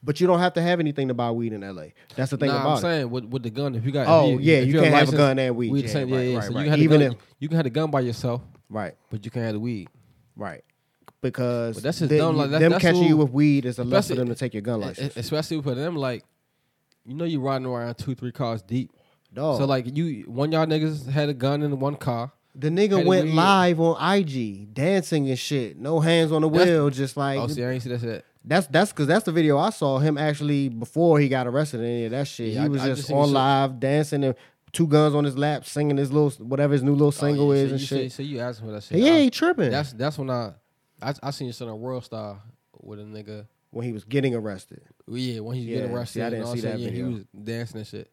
but you don't have to have anything to buy weed in L.A. That's the thing nah, about I'm it. saying with, with the gun, if you got Oh, if yeah, if you you're can't have a gun and weed. weed Yeah, same, yeah, right, yeah. right, so right. you can have Even gun, if- you can have the gun by yourself, Right, but you can't have the weed. right. Because But that's just the- dumb, like, that- them that's catching you with weed is enough for especially- them to take your gun license. Especially for them, like you know, you riding around two, three cars deep. Dog. So like you, one y'all niggas had a gun in one car. The nigga went weed. live on IG dancing and shit, no hands on the That's- wheel, just like Oh, see, I ain't see that shit. That's that's because that's the video I saw him actually before he got arrested. and Any of that shit, Yeah, he I- was I just, just seen on live dancing and two guns on his lap, singing his little whatever his new little oh, single oh, yeah, is so and you, shit. So, you asking for that shit? yeah, I- he tripping that's that's when I, I I seen this on a World Star with a nigga. when he was getting arrested. Yeah, when he's getting Yeah, arrested, see, I didn't all see that, that yeah, video. he was dancing and shit.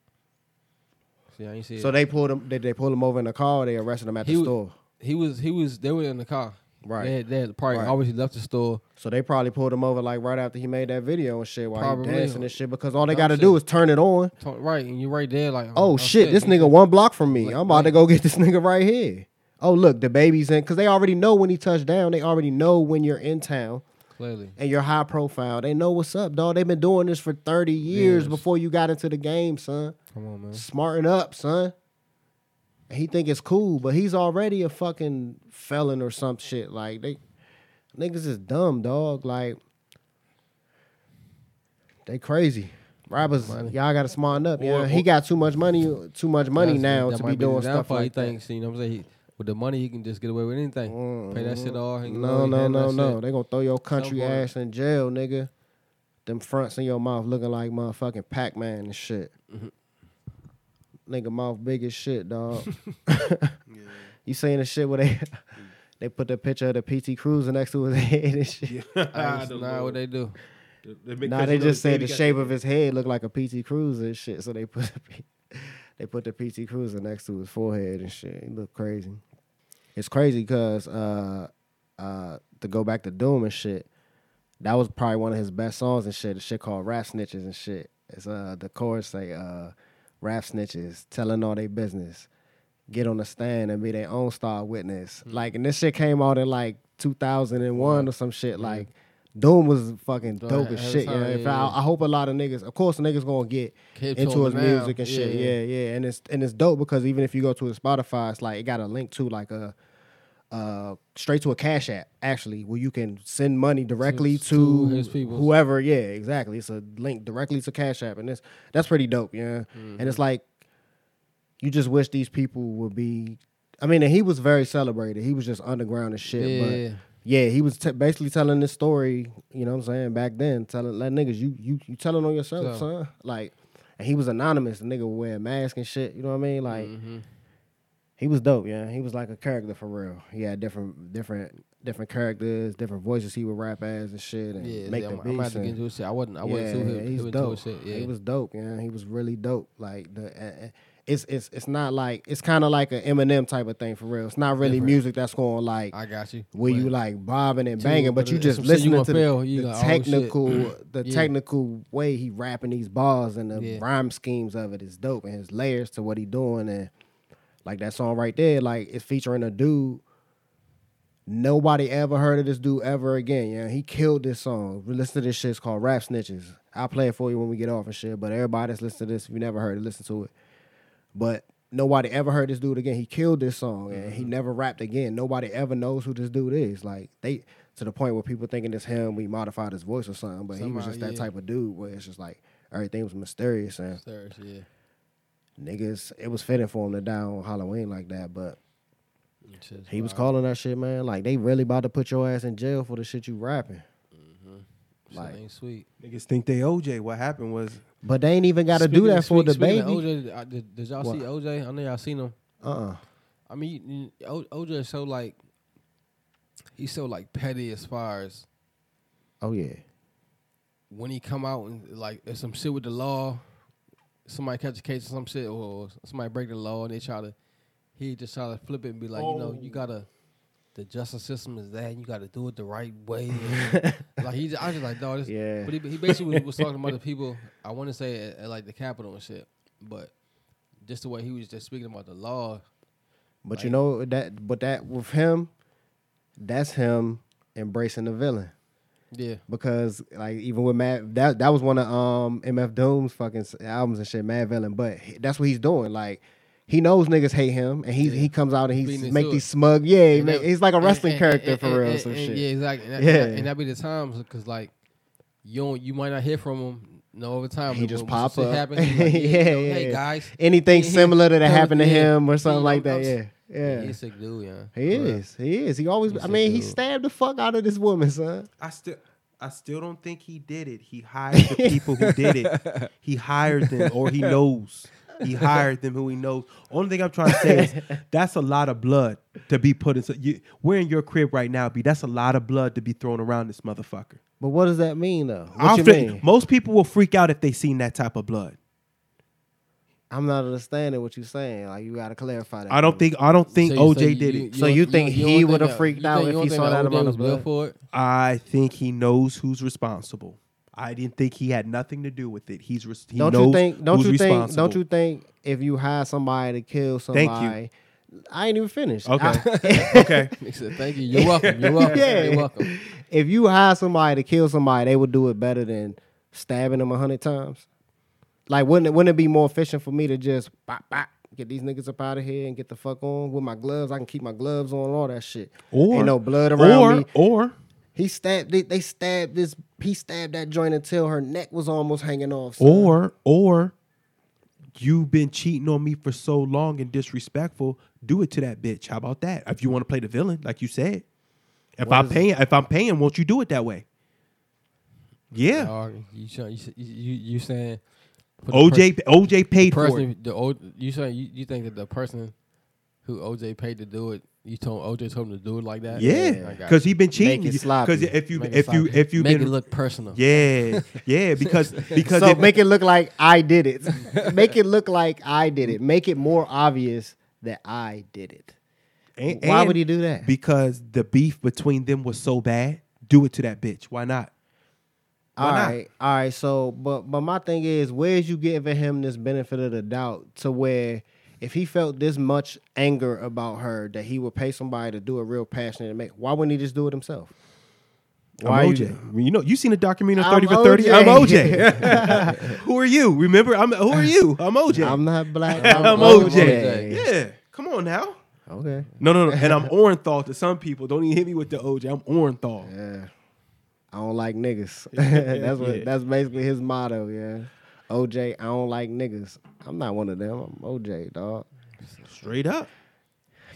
See, I ain't see So it. they pulled him. They, they pulled him over in the car. Or they arrested him at He the was- store. he was he was they were in the car. Right. They had, they had probably Right. obviously left the store. So they probably pulled him over like right after he made that video and shit while Probably. he dancing and shit because all they got to do is turn it on. Right, and you right there like Oh, shit, this nigga one block from me. Like- I'm about to go get this nigga right here. oh look, DaBaby's in because they already know when he touched down. They already know when you're in town Clearly. and you're high profile. They know what's up, dog. They've been doing this for 30 years Years. before you got into the game, son. Come on, man. Smarten up, son. And he think it's cool, but he's already a fucking felon or some shit. Like they niggas is dumb, dog. Like they crazy. Rappers, Money. y'all gotta smarten up. Yeah, Or- he got too much money, too much money now to be doing stuff like he that. thinks, you know what I'm saying? He, with the money, he can just get away with anything. Pay that shit off. he No, no, no, no. shit. They gonna throw your country point. ass in jail, nigga. Them fronts in your mouth looking like motherfucking Pac Man and shit. Mm-hmm. Nigga mouth big as shit, dog. You saying the shit where they they put the picture of the PT Cruiser next to his head and shit. That's not know. what they do. Nah, they just said the shape of his head looked like a PT Cruiser and shit, so they put the, they put the PT Cruiser next to his forehead and shit. He look crazy. It's crazy because uh, uh, to go back to Doom and shit, that was probably one of his best songs and shit. The shit called Rap Snitches and shit. It's uh the chorus say uh, Rap Snitches telling all their business, get on the stand and be their own star witness. Like, and this shit came out in like 2001 or some shit. Like, Doom was fucking dope as shit. the Yeah, If yeah, I. I hope a lot of niggas, of course, niggas gonna get Hip into his now, music and shit. yeah. Yeah, yeah, and it's and it's dope because even if you go to his Spotify, it's like it got a link to like a. Uh, straight to a cash app actually, where you can send money directly To- to, to whoever. Yeah, exactly. It's a link directly to Cash App, and it's that's pretty dope. Yeah, Mm-hmm. and it's like you just wish these people would be. I mean, and he was very celebrated. He was just underground and shit. Yeah. Yeah, he was t- basically telling this story. You know what I'm saying? Back then, telling let niggas you you you telling on yourself, So- son. Like, and he was anonymous. The nigga wear a mask and shit. You know what I mean? Like, Mm-hmm. he was dope. Yeah, he was like a character for real. He had different different different characters, different voices he would rap as and shit, and Yeah, make yeah, the I'm, I'm about to get and- into his shit. I wasn't. I wasn't yeah, too hip, he's dope. shit. Yeah. He was dope. Yeah, he was really dope. Like the, uh, it's it's it's not like it's kind of like an Eminem type of thing for real. It's not really Different. music that's going like I got you. where you like bobbing and banging, but but you just you listening gonna to feel, the, you the like, oh, technical the Yeah. technical way he rapping these bars and the Yeah. rhyme schemes of it is dope and his layers to what he doing and like that song right there, like it's featuring a dude. Nobody ever heard of this dude ever again. Yeah, he killed this song. Listen to this shit. It's called Rap Snitches. I'll play it for you when we get off and shit. But everybody that's listening to this, if you never heard it, listen to it. But nobody ever heard this dude again. He killed this song and Mm-hmm. he never rapped again. Nobody ever knows who this dude is. Like they to the point where people thinking it's him. We modified his voice or something, but he was just that yeah. type of dude where it's just like everything was mysterious and Stairs, yeah. niggas. It was fitting for him to die on Halloween like that, but. It's just He was calling that shit, man. Like they really about to put your ass in jail for the shit you rapping. Shit like- ain't sweet. Niggas think they OJ. What happened was But they ain't even got to do that of- for the speak- of baby. OJ, I- did, did y'all What? see OJ? I know y'all seen him. Uh uh I mean, you- you- O- OJ is so like he's so like petty as far as Oh yeah. when he come out and like there's some shit with the law, somebody catch a case or some shit, or somebody break the law and they try to, he just try to flip it and be like, you know, you gotta, the justice system is that, and you gotta do it the right way. like he, just, I just like, dog, this, Yeah. But he, he basically was, was talking about the people. I want to say at, at like the Capitol and shit, but just the way he was just speaking about the law. But you know that but that with him, that's him embracing the villain. Yeah, Because like even with Mad that that was one of um MF Doom's fucking albums and shit, Mad Villain. But that's what he's doing. Like he knows niggas hate him, and he Yeah. he comes out and he Feeding make these smug. Yeah, he make- that- he's like a wrestling and- character and- for and- real. and- some and- shit. Yeah, exactly. And that, Yeah. and that be the times because like you don't, you might not hear from him no over time. He just when- when pop up. happen, like, yeah, Yeah, you know, yeah, hey guys, Anything He- similar that happened to yeah. him or something He- like that. I'm- Yeah, yeah. he's a sick dude, yeah. He is. He is. He always. He's I a mean, he stabbed the fuck out of this woman, son. I still I still don't think he did it. He hired the people who did it. He hired them or he knows. He hired them who he knows. Only thing I'm trying to say is that's a lot of blood to be put in. So you, we're in your crib right now, B. That's a lot of blood to be thrown around this motherfucker. But what does that mean, though? What you fi- mean? Most people will freak out if they seen that type of blood. I'm not understanding what you're saying. Like you got to clarify that. I don't think I don't think So you- OJ so you- did you- it. So you think he don't would've that- freaked you out think- if you he don't saw think that OJ amount was of built blood? for it? I think he knows who's responsible. I didn't think he had nothing to do with it. He's res- he Don't knows you think? Don't you think? Don't you think? If you hire somebody to kill Thank you. somebody, I ain't even finished. Okay. I- okay. He said, "Thank you. You're welcome. You're welcome. Yeah. You're welcome." if you hire somebody to kill somebody, they would do it better than stabbing them a hundred times. Like, wouldn't it, wouldn't it be more efficient for me to just bop, bop, get these niggas up out of here and get the fuck on with my gloves? I can keep my gloves on, all that shit. Or Ain't no blood around or, me. Or He stabbed. They, they stabbed this. He stabbed that joint until her neck was almost hanging off. son. or or you've been cheating on me for so long and disrespectful. Do it to that bitch. How about that? If you want to play the villain, like you said. If What I'm is- paying, if I'm paying, won't you do it that way? Yeah. Dog, you, try- you, you, you, you saying for the OJ OJ paid per- for it. the old, you saying you, you think that the person who OJ paid to do it, you told OJ told him to do it like that? Yeah, because you. he been cheating. it sloppy. Because if you Make it if you sloppy. if you make been it look personal. yeah yeah because because so if- make it look like I did it. make it look like I did it. Make it more obvious that I did it. and- Why and would he do that? Because the beef between them was so bad. Do it to that bitch. Why not? Why All not? right, all right. So, but but my thing is, where is you giving him this benefit of the doubt to where if he felt this much anger about her that he would pay somebody to do a real passionate and make? Why wouldn't he just do it himself? Why I'm you- OJ. You, know, you seen the documentary I'm 30 for 30? I'm OJ. OJ. who are you? Remember, I'm who are you? I'm OJ. I'm not black. I'm, I'm, OJ. OJ. Yeah. Come on now. Okay. No, no, no. And I'm Orenthal to some people. Don't even hit me with the OJ. I'm Orenthal. Yeah. I don't like niggas. that's what. yeah. That's basically his motto. Yeah. OJ, I don't like niggas. I'm not one of them. I'm OJ, dog. Straight up.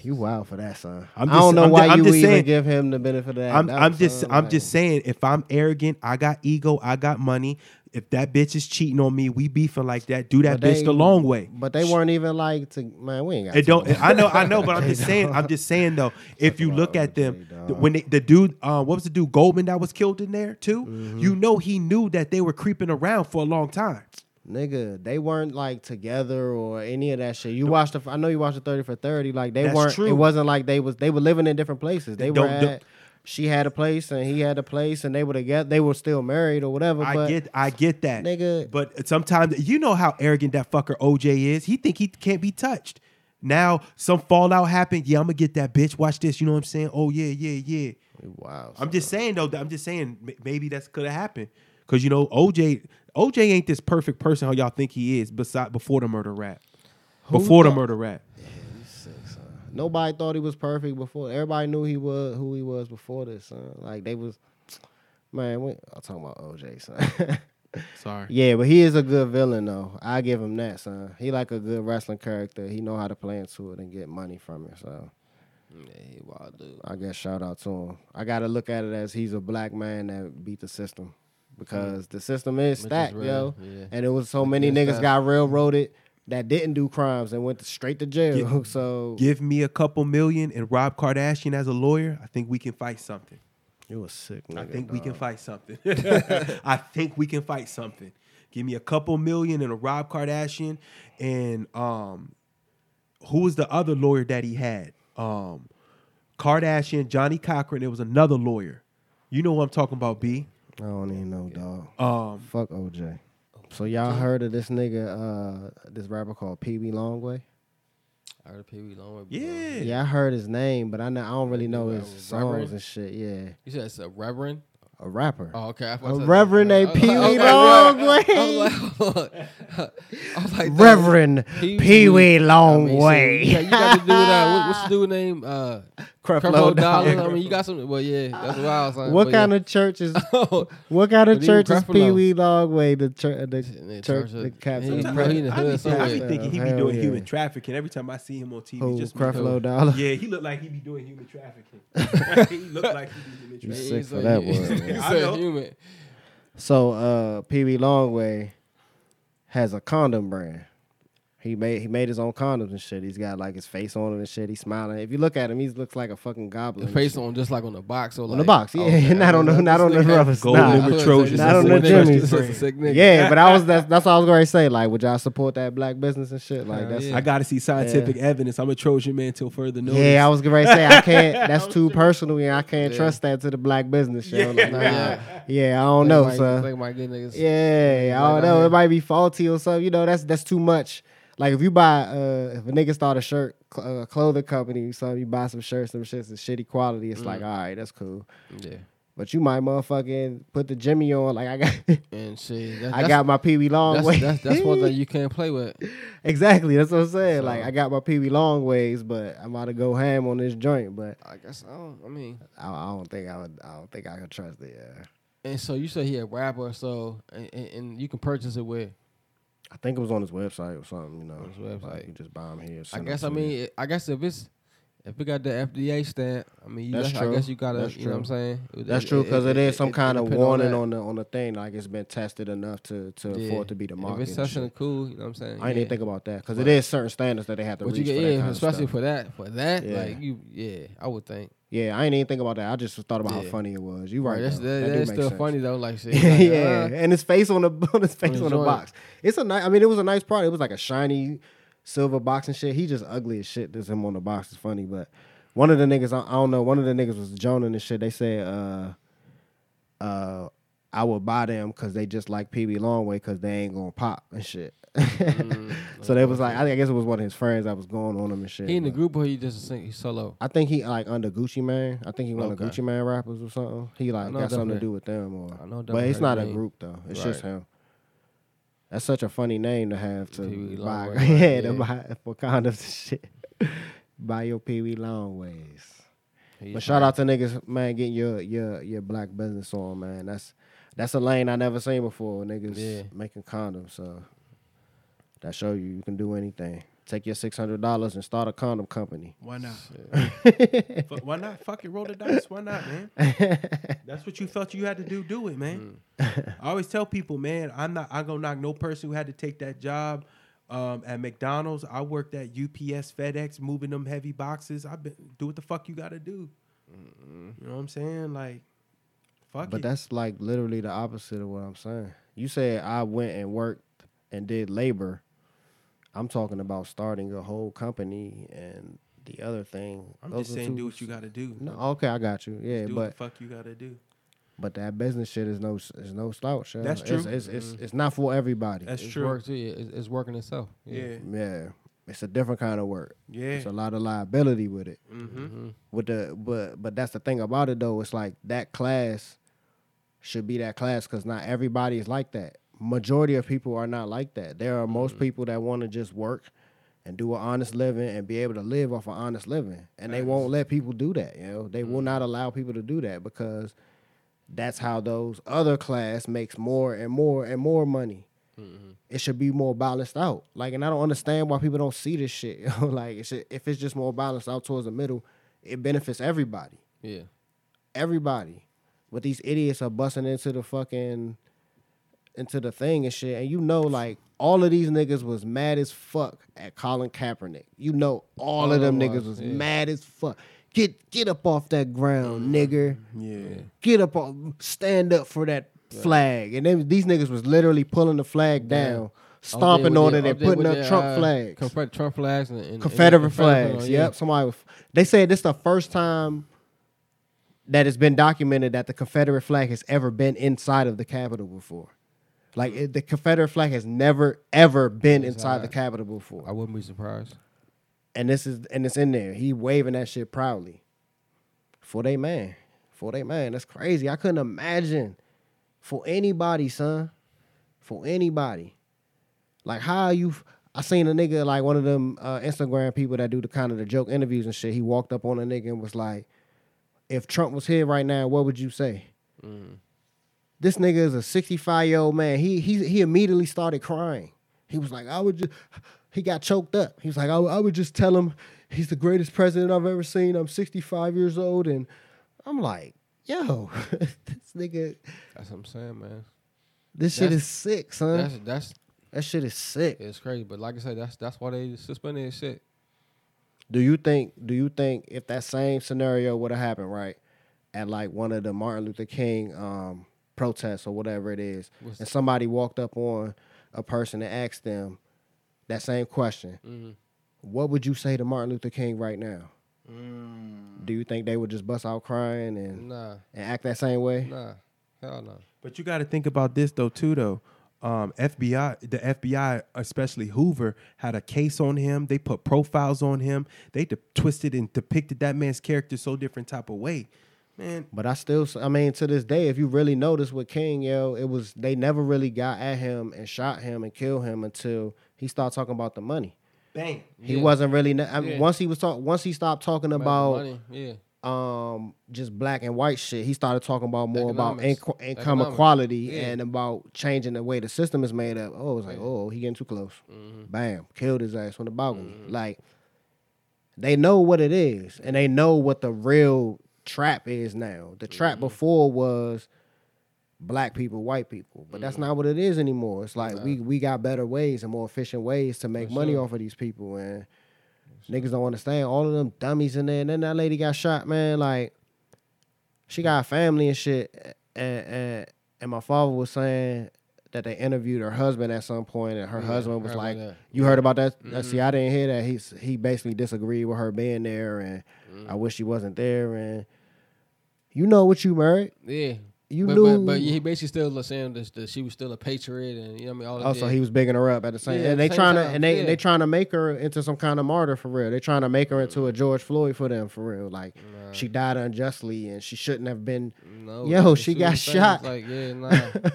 You wild for that, son. I'm I don't know I'm why you just would even saying- give him the benefit of that. I'm, doubt, I'm just son. I'm Like- just saying if I'm arrogant, I got ego, I got money. If that bitch is cheating on me, we beefing like that. Do that bitch they- the long way. But they weren't even like to man. We ain't got. It don't. I know. I know. But I'm just saying. I'm just saying though. If you look at them, the- when they, the dude, uh, what was the dude Goldman that was killed in there too? Mm-hmm. You know he knew that they were creeping around for a long time. Nigga, they weren't like together or any of that shit. You watched the. I know you watched the thirty for thirty. Like they That's weren't. true. It wasn't like they was. They were living in different places. They were Don't- at. don't- she had a place and he had a place and they were together. They were still married or whatever. I but get. I get that. nigga- But sometimes you know how arrogant that fucker OJ is. He think he can't be touched. Now some fallout happened. Yeah, I'm gonna get that bitch. Watch this. You know what I'm saying? Oh yeah, yeah, yeah. wow. I'm just saying though. I'm just saying maybe that's could have happened because you know OJ. OJ ain't this perfect person how y'all think he is. Beside before the murder rap, before the thought- murder rap. Nobody thought he was perfect before. Everybody knew he was who he was before this. Son. Like they was, man. We, I'm talking about OJ, son. Sorry. yeah, but he is a good villain though. I give him that, son. He like a good wrestling character. He know how to play into it and get money from it. So Yeah, he wild dude. I guess shout out to him. I got to look at it as he's a black man that beat the system because the system is Which is stacked, real, yo. yeah. And it was so Like, many niggas that- got railroaded that didn't do crimes and went straight to jail. so Give me a couple million and Rob Kardashian as a lawyer. I think we can fight something. you a sick nigga. I think we can fight something. I think we can fight something. Give me a couple million and a Rob Kardashian and um, who was the other lawyer that he had? Um, Kardashian, Johnnie Cochran. There was another lawyer. You know what I'm talking about, B. I don't even know, dog. Um, Fuck OJ. So y'all heard of this nigga, uh, this rapper called Pee Wee Longway? I heard Pee Wee Longway. yeah. Yeah, I heard his name, but I know I don't really know his Reverend? songs and shit. Yeah, You said it's a reverend. A rapper. Oh, okay. I A thought it reverend I named Pee Wee like, Longway. I was like, I was like, Reverend Pee Pee Wee I mean, Longway. shit, You got, you got to do that. What, what's the dude name? Uh, Creflo Creflo Dollar. Dollar. I mean, you got some. Well, yeah, that's wild. Son. What kind yeah. of church is Oh, what kind of But even church is Pee Wee Longway? The church, the Yeah, church, church, the uh, captain. he- of bro, he in the I be, I be thinking he be doing yeah. human trafficking every time I see him on TV. Who, just Creflo because- Dollar. Yeah, he looked like he be doing human trafficking. he looked like he be doing human You trafficking. sick for that he's word, a- man. he's know. human. So uh Pee Wee Longway has a condom brand. He made he made his own condoms and shit. He's got like his face on it and shit. He's smiling. If you look at him, he looks like a fucking goblin. The face on just like on the box. So on like, the box, yeah, okay, not on the this not on the nigga- rubber. Golden nah, Trojans. Not on the This is Jimmy's. a This is a sick nigga. Yeah, but I was that's that's what I was going to say. Like, would y'all support that black business and shit? Like that's yeah. I got to see scientific evidence. I'm a Trojan man till further notice. yeah. I was going to say I can't. That's too personal, and I can't trust that to the black business show. Like, nah, Yeah. yeah. I don't know, Think might- son. think niggas. Yeah, I don't know. It might be faulty or something. You know, that's that's too much like if you buy uh if a nigga start a shirt cl- uh, clothing company, so you buy some shirts, some shits is shitty quality. It's like all right, that's cool. Yeah. But you might motherfucking put the Jimmy on. Like I got, And shit, that, I got my Pee Wee long that's, way. that's that's one thing you can't play with. exactly. That's what I'm saying. like I got my Pee Wee long ways, but I'm about to go ham on this joint. But I guess I don't. I mean, I, I don't think I would. I don't think I could trust it. Yeah. and so you say he a rapper, so and, and, and you can purchase it where? I think it was on his website or something. You know, his website. Like, you just buy them here. I guess I mean, it- I guess if it's if it got the FDA stamp, I mean, you That's I true. guess you gotta, That's you know what I'm true. saying? That's true because it is some kind of depend on warning on the on the thing. Like it's been tested enough to to Yeah. for it to be the market. If it's testing cool, you know what I'm saying? I didn't even think about that because it is certain standards that they have to But reach you get for yeah, especially for that, for that, Yeah. like you, yeah, I would think. Yeah, I ain't even think about that. I just thought about how funny it was. You right? that's that, That that's still sense. funny though. Like shit, yeah, like, yeah, uh, and his face on the on his face on the box. It's a nice. I mean, it was a nice product. It was like a shiny silver box and shit. He just ugly as shit. There's him on the box. It's funny, but one of the niggas, I, I don't know. One of the niggas was Jonah and shit. They said, uh, uh, I would buy them because they just like PB Longway because they ain't gonna pop and shit. Mm, so they was like, I guess it was one of his friends that was going on him and shit. he in the group or he just a sing, he solo. I think he like under Gucci Mane. I think he one of Gucci Mane rappers or something. He like know got something to do with them or I know but definitely it's not the a name. group though. It's just Right. him. That's such a funny name to have to Pee Wee buy. Longway, yeah, to buy for condoms and shit. buy your Pee Wee long ways. He But shout out to niggas, man, getting your your your black business on, man. That's that's a lane I never seen before. Niggas Yeah. making condoms. So that show you you can do anything. Take your six hundred dollars and start a condom company. Why not? Fu- Why not? Fuck it, roll the dice. Why not, man? That's what you felt you had to do. Do it, man. Mm. I always tell people, man, I'm not. I'm gonna knock no person who had to take that job um, at McDonald's. I worked at UPS, FedEx, moving them heavy boxes. I been do what the fuck you got to do. You know what I'm saying? Like, fuck But it. that's like literally the opposite of what I'm saying. You said I went and worked and did labor. I'm talking about starting a whole company and the other thing. I'm those just saying, two do what you got to do. No, okay, I got you. Yeah, do what but the fuck you got to do. but that business shit is no is no slouch. yeah. That's It's- true. It's it's, it's, not for everybody. That's It's true. work. Yeah, it's, it's working itself. Yeah, yeah, it's a different kind of work. yeah. It's a lot of liability with it. mm-hmm. Mhm. With the but but that's the thing about it though. It's like that class should be that class because not everybody is like that. Majority of people are not like that. There are most mm. people that want to just work and do an honest living and be able to live off an honest living, and they won't let people do that. You know, they will mm. not allow people to do that because that's how those other class makes more and more and more money. Mm-hmm. It should be more balanced out. Like, and I don't understand why people don't see this shit. You know, like, it should, if it's just more balanced out towards the middle, it benefits everybody. Yeah. Everybody. But these idiots are busting into the fucking into the thing and shit. And you know, like all of these niggas was mad as fuck at Colin Kaepernick. You know, all, of them niggas was, yeah. mad as fuck. Get get up off that ground, mm-hmm. nigga. Yeah. Get up, on, stand up for that flag. And then these niggas was literally pulling the flag down, stomping on it, and putting up Trump flags. Confederate Trump flags and, and Confederate and flags. on, Yep. Somebody. Was, they said this is the first time that it's been documented that the Confederate flag has ever been inside of the Capitol before. Like it, the Confederate flag has never ever been inside the Capitol before. I wouldn't be surprised. And this is and it's in there. He waving that shit proudly. For they man. For they man. That's crazy. I couldn't imagine for anybody, son. For anybody. Like how you I seen a nigga like one of them uh, Instagram people that do the kind of the joke interviews and shit. He walked up on a nigga and was like, if Trump was here right now, what would you say? This nigga is a 65 year old man. He he he immediately started crying. He was like, I would just he got choked up. He was like, I, would- I would just tell him he's the greatest president I've ever seen. I'm 65 years old. And I'm like, yo, this nigga, That's what I'm saying, man. this shit That's- is sick, son. That's that's that shit is sick. it's crazy. But like I said, that's that's why they suspended his shit. Do you think? Do you think if that same scenario would have happened, right, at like one of the Martin Luther King um, protests or whatever it is, What's- and somebody walked up on a person and asked them that same question, Mm-hmm. what would you say to Martin Luther King right now? Mm. Do you think they would just bust out crying and Nah, and act that same way? nah, hell no. But you got to think about this though too though. um, FBI, the FBI, especially Hoover, had a case on him. They put profiles on him. They de- twisted and depicted that man's character so different type of way. Man, But I still, I mean, to this day, if you really notice with King, yo, it was they never really got at him and shot him and killed him until he started talking about the money. bang. He Yeah. wasn't really. ne- I mean, Yeah. once he was talk, once he stopped talking about money, yeah. um just black and white shit, he started talking about more about Economics. inco- income Economics. equality Yeah. and about changing the way the system is made up. Oh, it was like, oh, he getting too close. Mm-hmm. Bam, killed his ass from the balcony. Like they know what it is, and they know what the real trap is now. The trap Mm-hmm. before was black people, white people, but Mm-hmm. that's not what it is anymore. It's like we we got better ways and more efficient ways to make For money sure. off of these people, and niggas don't understand. All of them dummies in there, and then that lady got shot, man. Like she got a family and shit, and and and my father was saying. That they interviewed her husband at some point, and her Yeah, husband was like, that. "You heard about that? Mm-hmm. See, I didn't hear that. He he basically disagreed with her being there, and Mm-hmm. I wish she wasn't there. And you know what you married? Yeah. You but, knew. but, but he basically still was saying that, that she was still a patriot, and you know what I mean. All also, he was bigging her up at the same. Yeah, and they same trying to and they yeah. they trying to make her into some kind of martyr for real. They trying to make her into a George Floyd for them for real. Like Nah. she died unjustly and she shouldn't have been. No, Yo, she got shot. Like, yeah, nah.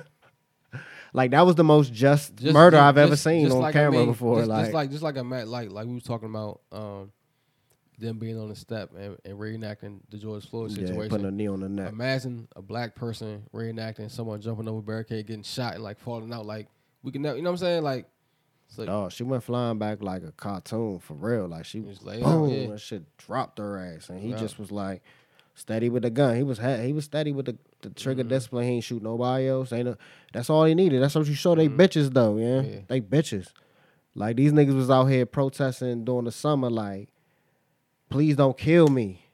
Like that was the most just, Just- murder just- I've ever just- seen on like, I camera mean, before. Like, just like just like a Matt, like like we was talking about um, them being on the step and, and reenacting the George Floyd yeah, situation. putting a knee on the neck. Imagine a black person reenacting someone jumping over a barricade, getting shot, and like falling out. Like we can, never, you know what I'm saying? Like, it's like Oh, she went flying back like a cartoon for real. Like she lay out, boom, yeah. that shit dropped her ass, and he Yeah. just was like steady with the gun. He was he was steady with the, the trigger Mm-hmm. discipline. He ain't shoot nobody else. Ain't no, that's all he needed. That's what you show they bitches though, yeah? Mm-hmm. Yeah. They bitches. Like these niggas was out here protesting during the summer, like, please don't kill me.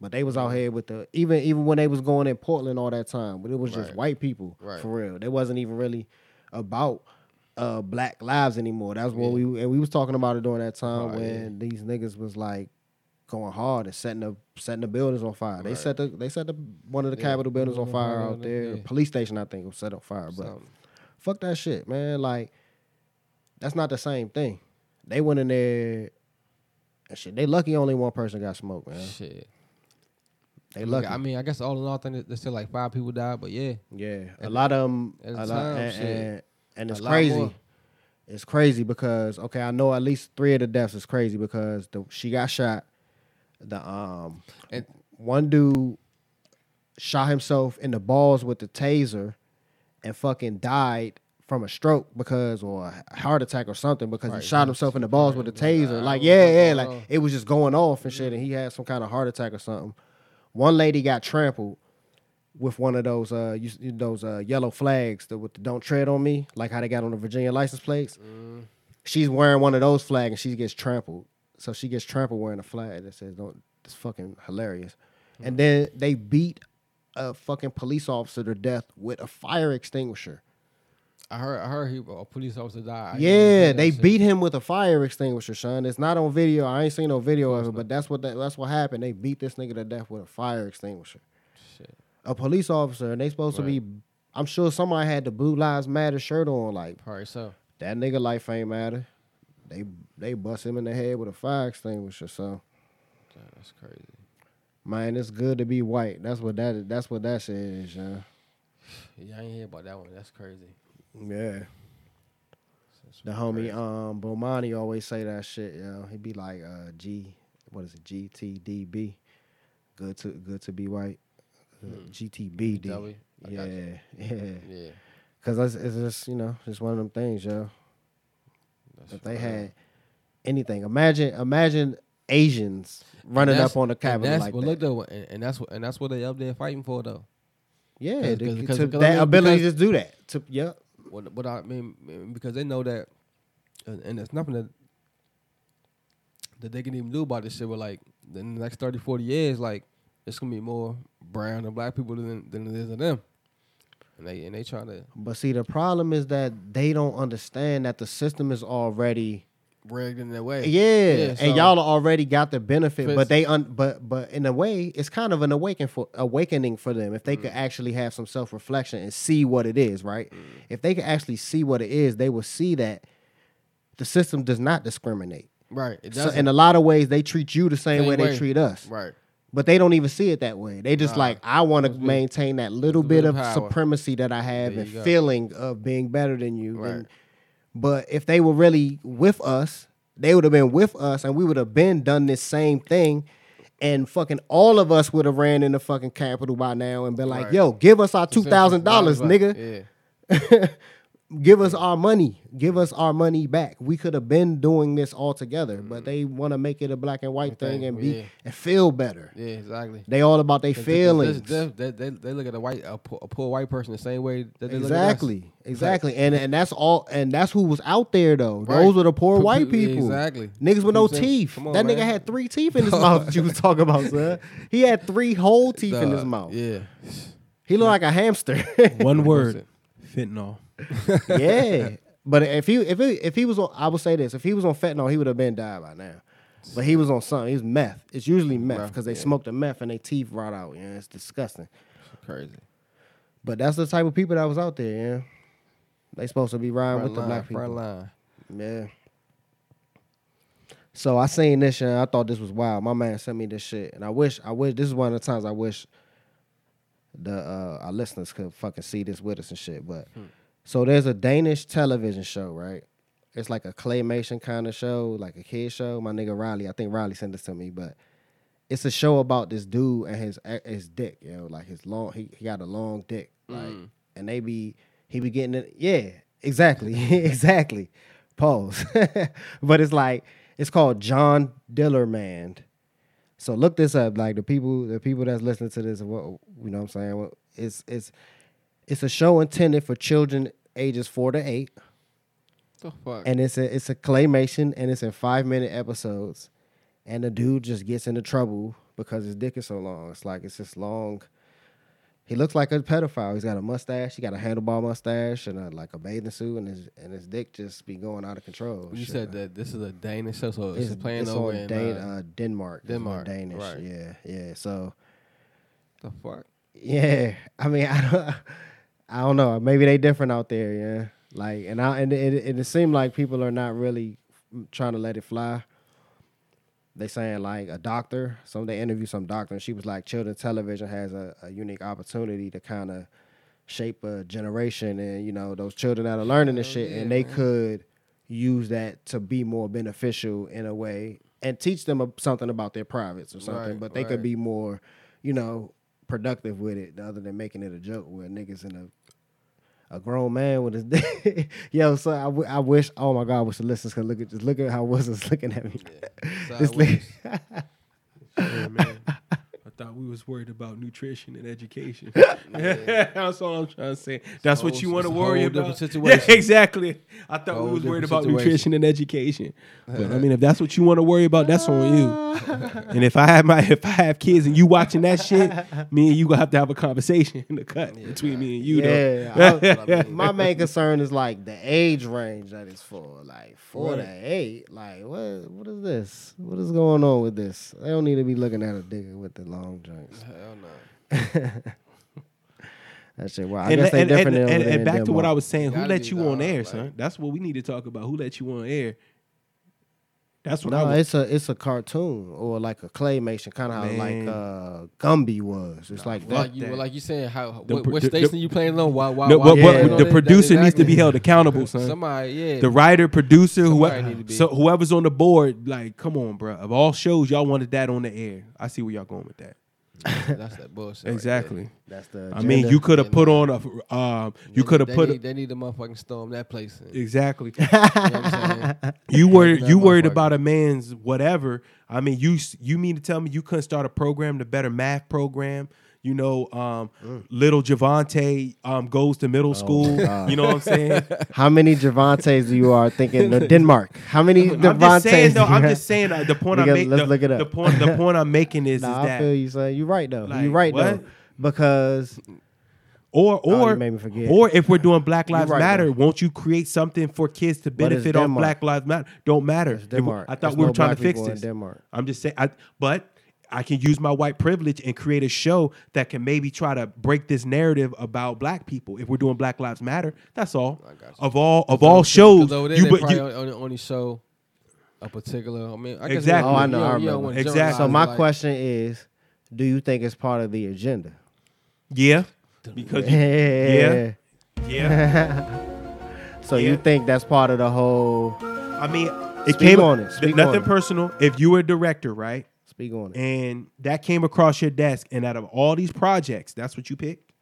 But they was out here with the even even when they was going in Portland all that time, but it was just Right. white people Right. for real. They wasn't even really about uh black lives anymore. That's what we and we was talking about it during that time Right, when these niggas was like going hard and setting the setting the buildings on fire. They set the they set the one of the Yeah, Capitol buildings on fire out there. yeah. Police station I think was set on fire, but something. fuck that shit, man. Like that's not the same thing. They went in there and shit. They lucky only one person got smoked, man. shit. They lucky. I mean, I guess all in all, I think that there's still like five people died, but yeah, Yeah, a lot of them, a lot, and, and, and it's crazy. It's crazy because okay, I know at least three of the deaths is crazy because the she got shot. The um, And- one dude shot himself in the balls with the taser, and fucking died from a stroke because or a heart attack or something because Right, he shot himself in the balls with a taser. right. Like yeah, yeah, like it was just going off and shit, and he had some kind of heart attack or something. One lady got trampled with one of those uh you, those uh yellow flags that with the "Don't tread on me," like how they got on the Virginia license plates. Mm. She's wearing one of those flags and she gets trampled. So she gets trampled wearing a flag that says "Don't." It's fucking hilarious. And then they beat a fucking police officer to death with a fire extinguisher. I heard, I heard he a police officer died. I yeah, they shit. beat him with a fire extinguisher, son. It's not on video. I ain't seen no video of it, but that's what that, that's what happened. They beat this nigga to death with a fire extinguisher. Shit. a police officer and they supposed to be I'm sure somebody had the Blue Lives Matter shirt on like Probably so. that nigga life ain't matter. They they bust him in the head with a fire extinguisher. So Damn, That's crazy. man, it's good to be white. That's what that. That's what that shit is, yeah. Yeah, I ain't hear about that one. That's crazy. Yeah. The homie um Bomani always say that shit, yo. He'd be like uh G what is it, GTDB. Good to good to be white. Uh, GTBD. Yeah, yeah. Yeah. Cause it's, it's just, you know, just one of them things, yo. That's If they real. had anything, imagine imagine Asians running up on the Capitol like but that. look though, and, and that's what and that's what they up there fighting for though. yeah, 'cause- to- 'cause- to- 'cause- that ability to do that. To, yeah, What, what I mean, because they know that, and, and there's nothing that that they can even do about this shit. But like in the next 30, 40 years, like it's gonna be more brown and black people than than it is of them. And they and they trying to but see, the problem is that they don't understand that the system is already rigged in that way. Yeah, so- and y'all already got the benefit, Fits- but they un, but but in a way, it's kind of an awakening for awakening for them if they could mm. actually have some self reflection and see what it is. Right? Mm. If they could actually see what it is, they will see that the system does not discriminate. right. So in a lot of ways, they treat you the same, Same way, way. they treat us. right. But they don't even see it that way. They just Nah. like, I want to maintain that little bit of power. supremacy that I have and go. feeling of being better than you. Right. And- but if they were really with us, they would have been with us and we would have been done this same thing. And fucking all of us would have ran in the fucking Capitol by now and been like, Right. yo, give us our two thousand dollars, nigga. Yeah. Give us mm. our money. Give us our money back. We could have been doing this all together, but mm-hmm. they want to make it a black and white thing thing, and be yeah. and feel better. Yeah. Exactly. They all about their 'Cause feelings. They, they, they, they look at a white a poor, a poor white person the same way that they look at Exactly, exactly, and and that's all, and that's who was out there though. Right. Those were the poor white pu- people, exactly. Niggas with no teeth. on, that nigga had three teeth in his mouth. That you was talking about, son. He had three whole teeth us. in his mouth. Yeah. He looked like a hamster. One word, fentanyl. yeah, but if he if he, if he was on, I would say this: if he was on fentanyl, he would have been died by now. But he was on something. He was meth. It's usually meth because they yeah. smoked the meth and their teeth rot out. Yeah, it's disgusting. Crazy. But that's the type of people that was out there. Yeah, they supposed to be riding Front with the line, black people. line. Yeah. So I seen this and I thought this was wild. My man sent me this shit, and I wish, I wish. This is one of the times I wish the uh, our listeners could fucking see this with us and shit. But so there's a Danish television show, right? It's like a claymation kind of show, like a kid show. My nigga Riley, I think Riley sent this to me, but it's a show about this dude and his his dick, you know, like his long. He, he got a long dick, mm. like, and they be he be getting it. Yeah, exactly, exactly. Pause. but it's like it's called John Dillermand. So look this up. Like the people, the people that's listening to this, what you know, what I'm saying, Well, it's it's it's a show intended for children ages four to eight, The fuck. and it's a it's a claymation, and it's in five minute episodes, and the dude just gets into trouble because his dick is so long. It's like it's this long. He looks like a pedophile. He's got a mustache. He got a handlebar mustache and a, like a bathing suit, and his and his dick just be going out of control. you Shit. said that this is a Danish show, so it's, it's playing it's over in Dan- uh, uh, Denmark. Denmark, Danish. right. Yeah, yeah. So the fuck. yeah, I mean, I don't, I don't know. Maybe they different out there. Yeah, like, and I and it, it, it seemed like people are not really trying to let it fly. They saying like a doctor. Some they interviewed some doctor, and she was like, children's television has a, a unique opportunity to kind of shape a generation, and you know those children that are learning this shit, and they could use that to be more beneficial in a way and teach them a- something about their privates or something. Right, but they right. could be more, you know, productive with it, other than making it a joke where niggas in a a grown man with his dick. Yo, so I, w- I wish. Oh my God, I wish the listeners could look at just look at how Wilson's looking at me. This Sideways. nigga- Yeah, man. I thought we was worried about nutrition and education. That's all I'm trying to say. That's what you want to worry whole about. different Yeah, exactly. I thought we was worried about situation. nutrition and education. But I mean, if that's what you want to worry about, that's on you. and if I have my if I have kids and you watching that shit, me and you gonna have to have a conversation in the cut between me and you. yeah, though. I- my main concern is like the age range that it's for, like four to eight. Like, what what is this? What is going on with this? They don't need to be looking at a digger with the long joints. Hell no. That shit. Well, I and, guess they and, different and, and, and back to what I was saying, who let you on air, like- son? That's what we need to talk about. Who let you on air? That's what No, I was. it's a it's a cartoon or like a claymation, kind of how like uh, Gumby was. It's like that. Like you, that- well, like you saying, how The what, what the- station the- you playing on? Why? Why? No, why but, you but the that- producer that needs to be held accountable, son. Somebody, yeah. the writer, producer, whoever, need to be- so whoever's on the board, like, come on, bro. Of all shows, y'all wanted that on the air. I see where y'all going with that. That's that bullshit. right exactly. That's the. I mean, you could have put on a, um, you could have put, They a, need, they need to motherfucking storm that place. You know exactly. what I'm? You were you worried about a man's whatever. I mean, you you mean to tell me you couldn't start a program, the better math program? You know, um, little Javante um, goes to middle school. God. You know what I'm saying? How many Javantes you are thinking? No, Denmark. How many I'm just Javantes? saying though. I'm just saying uh, the point I'm making. let's The, look it up. the point the point I'm making is, Nah, is I that feel you, son. You're right though. Like, You're right though. Because Or Oh, or you made me forget. or if we're doing Black Lives right, Matter, though. won't you create something for kids to benefit off Denmark. Black Lives Matter? Don't matter. I thought There's we were no trying to fix this. Denmark. I'm just saying. I, but I can use my white privilege and create a show that can maybe try to break this narrative about black people. If we're doing Black Lives Matter, that's all. I got you. Of all of all shows, over there, you, but probably you, only, only show a particular. I mean, I guess Exactly. Oh, I know. don't- I remember. wanna Exactly. So my like- question is, do you think it's part of the agenda? yeah, because you, Yeah. yeah. So Yeah. you think that's part of the whole? I mean, it Speak came on it. Speak nothing on it. personal. If you were a director, right? Speak on it. and that came across your desk, and out of all these projects, that's what you picked.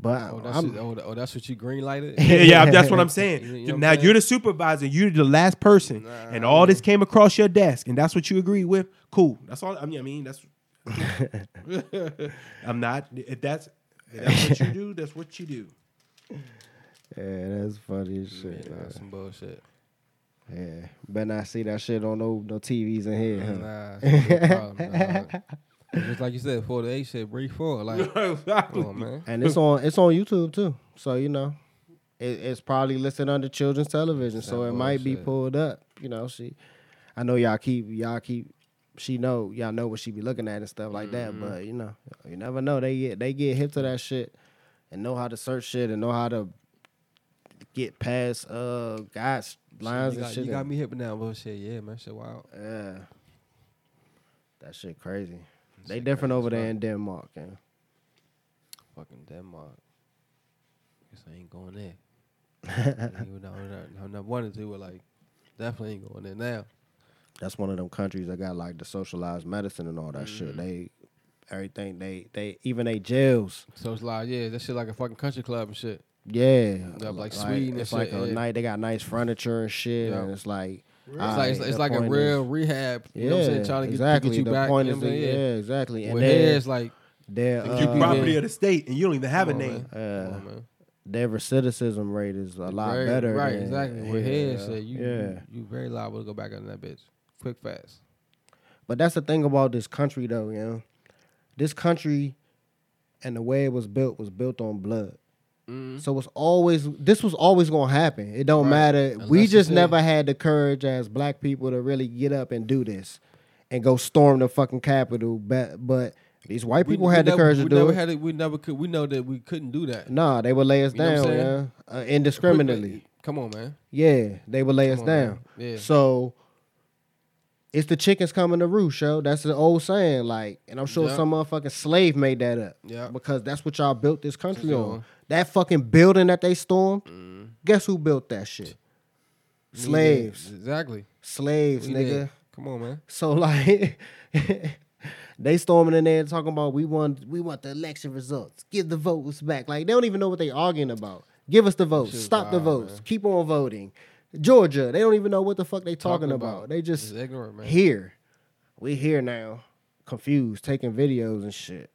But Oh, that's, I'm, oh, oh, that's what you green lighted. Yeah, yeah, that's what I'm saying. You know what I'm now saying? you're the supervisor, you're the last person, and all this came across your desk, and that's what you agreed with. Cool. That's all. I mean, I mean that's. I'm not. If that's if that's what you do, that's what you do. yeah, that's funny as shit. Nah, man. some bullshit. Yeah, better not see that shit on no no TVs in here. Huh? Nah, problem, dog. Just like you said, for the A shit, breathe forward. Like, come on, man. And it's on it's on YouTube too. So you know, it, it's probably listed under children's television. So it might be pulled up. You know, she. I know y'all keep y'all keep. She know y'all know what she be looking at and stuff like Mm-hmm. that. But you know, you never know. They get they get hip to that shit and know how to search shit and know how to get past uh guidelines and got, shit. you got me hip now, bullshit. Yeah, man, shit wild. Yeah. That shit crazy. They shit different crazy over there in Denmark. Yeah. Fucking Denmark. Guess I ain't going there. Even though I never wanted to, but like, definitely ain't going there now. That's one of them countries that got like the socialized medicine and all that shit. Mm-hmm. They everything they they even they jails. So it's like, yeah, that shit like a fucking country club and shit. Yeah, Yeah, like Sweden and It's like shit, a yeah. night. They got nice furniture and shit, Yeah. and it's like It's like it's, it's like a real rehab. You yeah, know what I'm saying? Trying to get, exactly. to get you the back. point you know is, what I'm that- saying? yeah, exactly. And With they're, here, it's like, their you You uh, property there. of the state, and you don't even have a Come on, name. man. uh, Come their recidivism rate is a lot Very- better. Right, than exactly. With here, yeah, shit, you, yeah. you you very liable to go back on that bitch, quick, fast. But that's the thing about this country, though. You know, this country and the way it was built was built on blood. So it's always this was always gonna happen. It don't Right. matter. Unless we just never had the courage as black people to really get up and do this and go storm the fucking Capitol. But but these white people we had the never- courage to we do never it. Had it. We never could. We know that we couldn't do that nah, they would lay us You know what I'm down, uh, indiscriminately. Come on, man. Yeah, they would lay us on, down. man. Yeah. So it's the chickens coming to roost, yo. That's the old saying. Like, and I'm sure Yeah. some motherfucking slave made that up. Yeah. Because that's what y'all built this country on. That fucking building that they stormed. Mm. Guess who built that shit? We Slaves. did. Exactly. Slaves, We nigga. did. Come on, man. So like they storming in there talking about we want we want the election results. Give the votes back. Like they don't even know what they arguing about. Give us the votes. Stop the votes. man. Keep on voting. Georgia, they don't even know what the fuck they talking, about. They just It's ignorant, man. here. We here now, confused, taking videos and shit.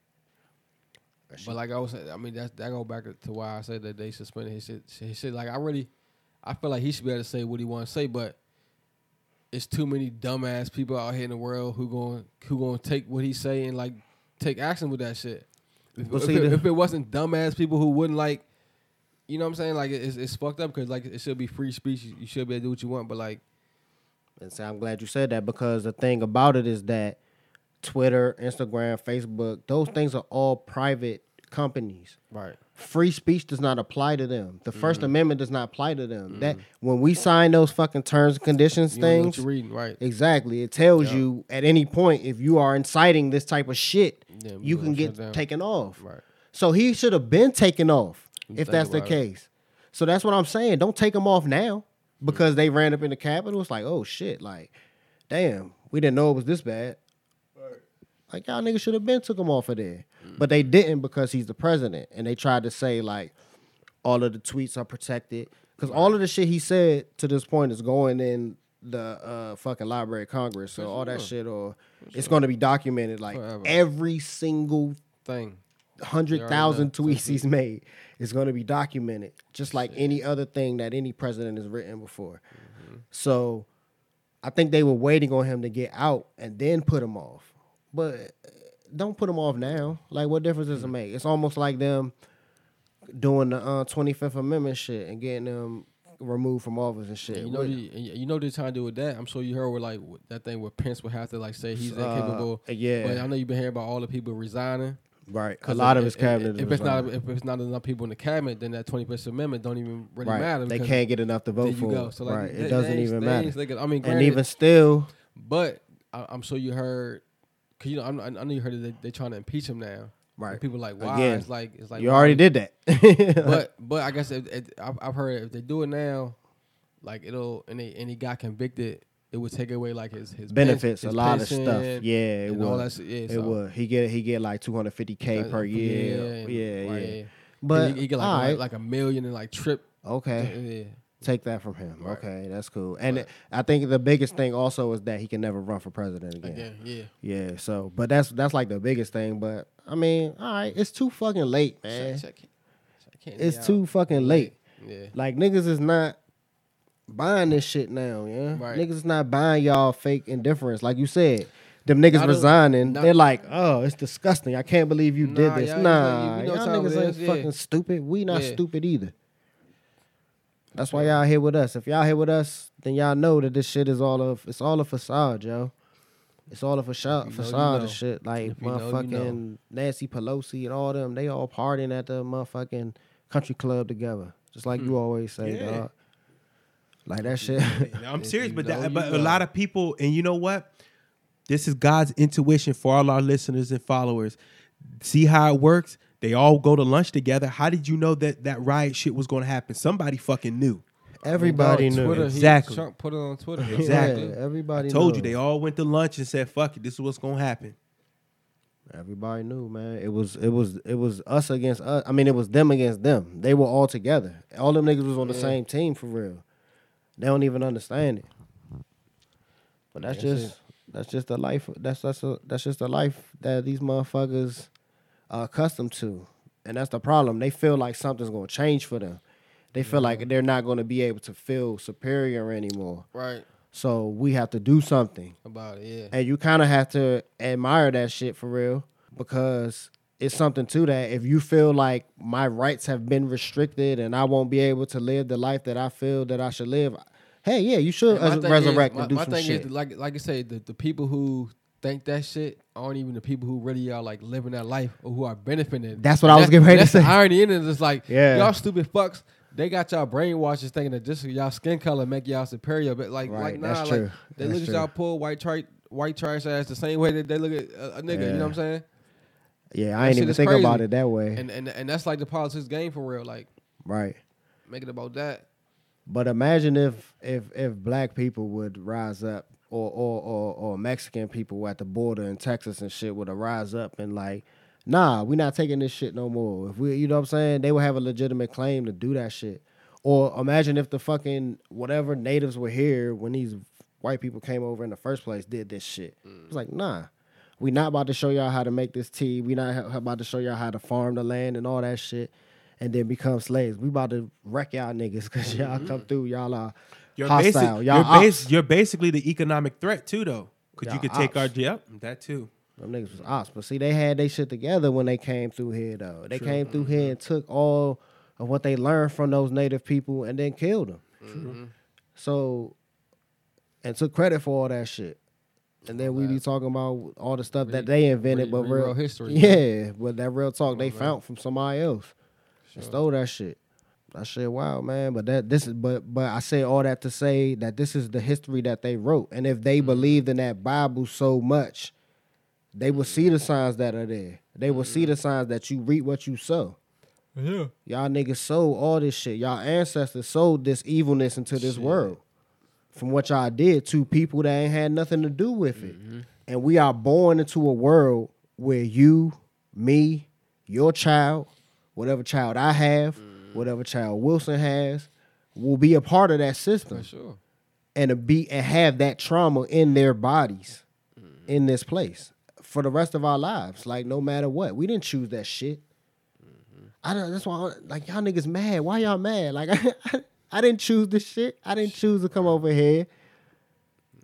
But like I was saying, I mean that that go back to why I said that they suspended his shit. His shit. Like I really, I feel like he should be able to say what he want to say, but it's too many dumbass people out here in the world who going who going to take what he say and like take action with that shit. If, Well, if see, it, the- if it wasn't dumbass people who wouldn't like, you know what I'm saying? Like it's, it's fucked up because like it should be free speech. You, you should be able to do what you want, but like And so I'm glad you said that because the thing about it is that Twitter, Instagram, Facebook, those things are all private companies. right. Free speech does not apply to them. The 1st Mm-hmm. Amendment does not apply to them. That when we sign those fucking terms and conditions You don't know what things, reading, right? exactly, it tells Yeah. you at any point if you are inciting this type of shit, Yeah, you can get down. taken off. Right. So he should have been taken off You if that's the it. case. So that's what I'm saying. Don't take him off now because they ran up in the Capitol. It's like, oh shit, like, damn, we didn't know it was this bad. Like y'all niggas should have been took him off of there, but they didn't because he's the president, and they tried to say like all of the tweets are protected because all of the shit he said to this point is going in the uh, fucking Library of Congress. So all that shit, or it's going to be documented. Like Forever. every single Thing. hundred thousand tweets he's made is going to be documented, just like any other thing that any president has written before. Mm-hmm. So, I think they were waiting on him to get out and then put him off. But uh, don't put them off now. Like, what difference does it make? It's almost like them doing the uh, 25th Amendment shit and getting them removed from office and shit. And you know, the, you know they're trying to do with that. I'm sure you heard where like that thing where Pence would have to like say he's Uh, incapable. yeah. But I know you've been hearing about all the people resigning. right. a lot if- of his cabinet. If, was it's not if it's not enough people in the cabinet, then that 25th Amendment don't even really right. matter. They can't get enough to vote for. go. So like, right. they- It doesn't they even they matter. thinking- I mean, And even still, but I, I'm sure you heard. Cause you know, I'm, I know you heard that they, they trying to impeach him now. Right. And people like, why? Again, it's like it's like you why? already did that. but but I guess if, if, I've, I've heard if they do it now, like it'll and they and he got convicted, it would take away like his his benefits, his a lot of stuff. Yeah, it and all would. that. Yeah, It so- would. He get he get like 250k per year. Yeah, right, yeah. But he, he get like, like, right. like a million and like trip. okay, Yeah. Take that from him. Right. Okay, that's cool. And Right. I think the biggest thing also is that he can never run for president again. Again, yeah. Yeah. So, but that's that's like the biggest thing. But I mean, all right, it's too fucking late, man. Check, check, check It's out. too fucking late. Yeah. Like niggas is not buying this shit now, yeah. Right. Niggas is not buying y'all fake indifference, like you said. Them niggas Not resigning, not- they're like, oh, it's disgusting. I can't believe you did this. y'all- nah, you know y'all niggas ain't yeah. fucking stupid. We not Yeah. stupid either. That's why y'all here with us. If y'all here with us, then y'all know that this shit is all of it's all a facade, yo. It's all a facade, you know, you facade know. of shit. Like you know, you motherfucking know. Nancy Pelosi and all them, they all partying at the motherfucking country club together. Just like you hmm. always say, Yeah. dog. Like that shit. I'm serious, but that, you but a lot of people, and you know what? This is God's intuition for all our listeners and followers. See how it works? They all go to lunch together. How did you know that that riot shit was going to happen? Somebody fucking knew. Everybody knew. Twitter, Exactly. Trump put it on Twitter. Exactly. Yeah, everybody Told knew. you they all went to lunch and said, "Fuck it, this is what's going to happen." Everybody knew, man. It was it was it was us against us. I mean, it was them against them. They were all together. All them niggas was on the Yeah. same team for real. They don't even understand it. But that's That's just that's just the life. That's that's a, that's just the life that these motherfuckers are accustomed to, and that's the problem. They feel like something's gonna change for them. They feel like mm-hmm. they're not gonna be able to feel superior anymore. Right. So we have to do something. About it, yeah. And you kind of have to admire that shit for real because it's something to that. If you feel like my rights have been restricted and I won't be able to live the life that I feel that I should live, hey, yeah, you should And my res- thing resurrect is, and do my, some thing shit. Is, like like I say, the, the people who think that shit aren't even the people who really are like living that life or who are benefiting. That's what I was getting ready to say. The irony in it is like, Yeah. y'all stupid fucks. They got y'all brainwashed thinking that just y'all skin color make y'all superior, but like, Right, like nah, like true. they That's look true. at y'all pull white trash, white trash ass the same way that they look at a, a nigga. You know what I'm saying? yeah, I ain't even is think crazy. about it that way. And and and that's like the politics game for real. Like, right. make it about that. But imagine if if if black people would rise up or or or, or Mexican people at the border in Texas and shit would rise up and like, nah, we're not taking this shit no more. If we you know what I'm saying, they would have a legitimate claim to do that shit. Or imagine if the fucking whatever natives were here when these white people came over in the first place did this shit. Mm. It's like, nah. We not about to show y'all how to make this tea. We not about to show y'all how to farm the land and all that shit, and then become slaves. We about to wreck y'all niggas because y'all come mm-hmm. through. Y'all are You're, hostile. basic, y'all you're, bas- you're basically the economic threat too, though, because you Y'all could take our ops. yep that too. Them niggas was ops. But see, they had they shit together when they came through here though. They came through here mm-hmm. and took all of what they learned from those native people and then killed them. Mm-hmm. So and took credit for all that shit. And then we be talking about all the stuff that they invented, re- but real history, Yeah, but that real talk they man. found from somebody else. And stole that shit. That shit wow, man. But that this is but but I say all that to say that this is the history that they wrote. And if they mm-hmm. believed in that Bible so much, they will see the signs that are there. They will see mm-hmm. the signs that you reap what you sow. Yeah. Y'all niggas sold all this shit. Y'all ancestors sold this evilness into this world. From what y'all did to people that ain't had nothing to do with it. Mm-hmm. And we are born into a world where you, me, your child, whatever child I have, mm. Whatever child Wilson has, will be a part of that system For sure. and to be and have that trauma in their bodies mm-hmm. in this place for the rest of our lives. Like no matter what, we didn't choose that shit. Mm-hmm. I don't. That's why, I- like y'all niggas mad. Why y'all mad? Like I, I, didn't choose this shit. I didn't choose to come over here.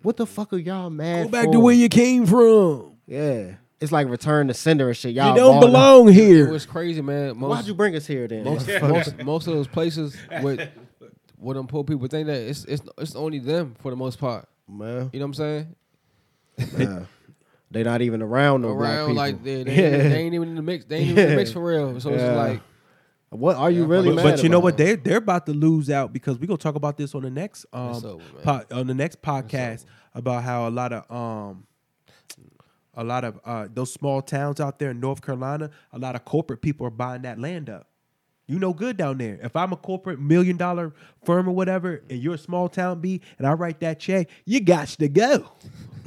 What the mm-hmm. fuck are y'all mad? Go back for? to where you came from. Yeah. It's like return to sender and shit. Y'all you don't belong It here. It was crazy, man. Most, Why'd you bring us here then? most, most, most of those places with what them poor people think that it's it's it's only them for the most part. man, You know what I'm saying? man. They're not even around no black Around people. like they, they, ain't, they ain't even in the mix. They ain't even in the mix for real. So it's Yeah. just like what are you really But, mad but you know what? They they're about to lose out because we're gonna talk about this on the next um over, po- on the next podcast about how a lot of um a lot of uh those small towns out there in North Carolina, a lot of corporate people are buying that land up. You know good down there. If I'm a corporate million dollar firm or whatever, and you're a small town B, and I write that check, you got to go.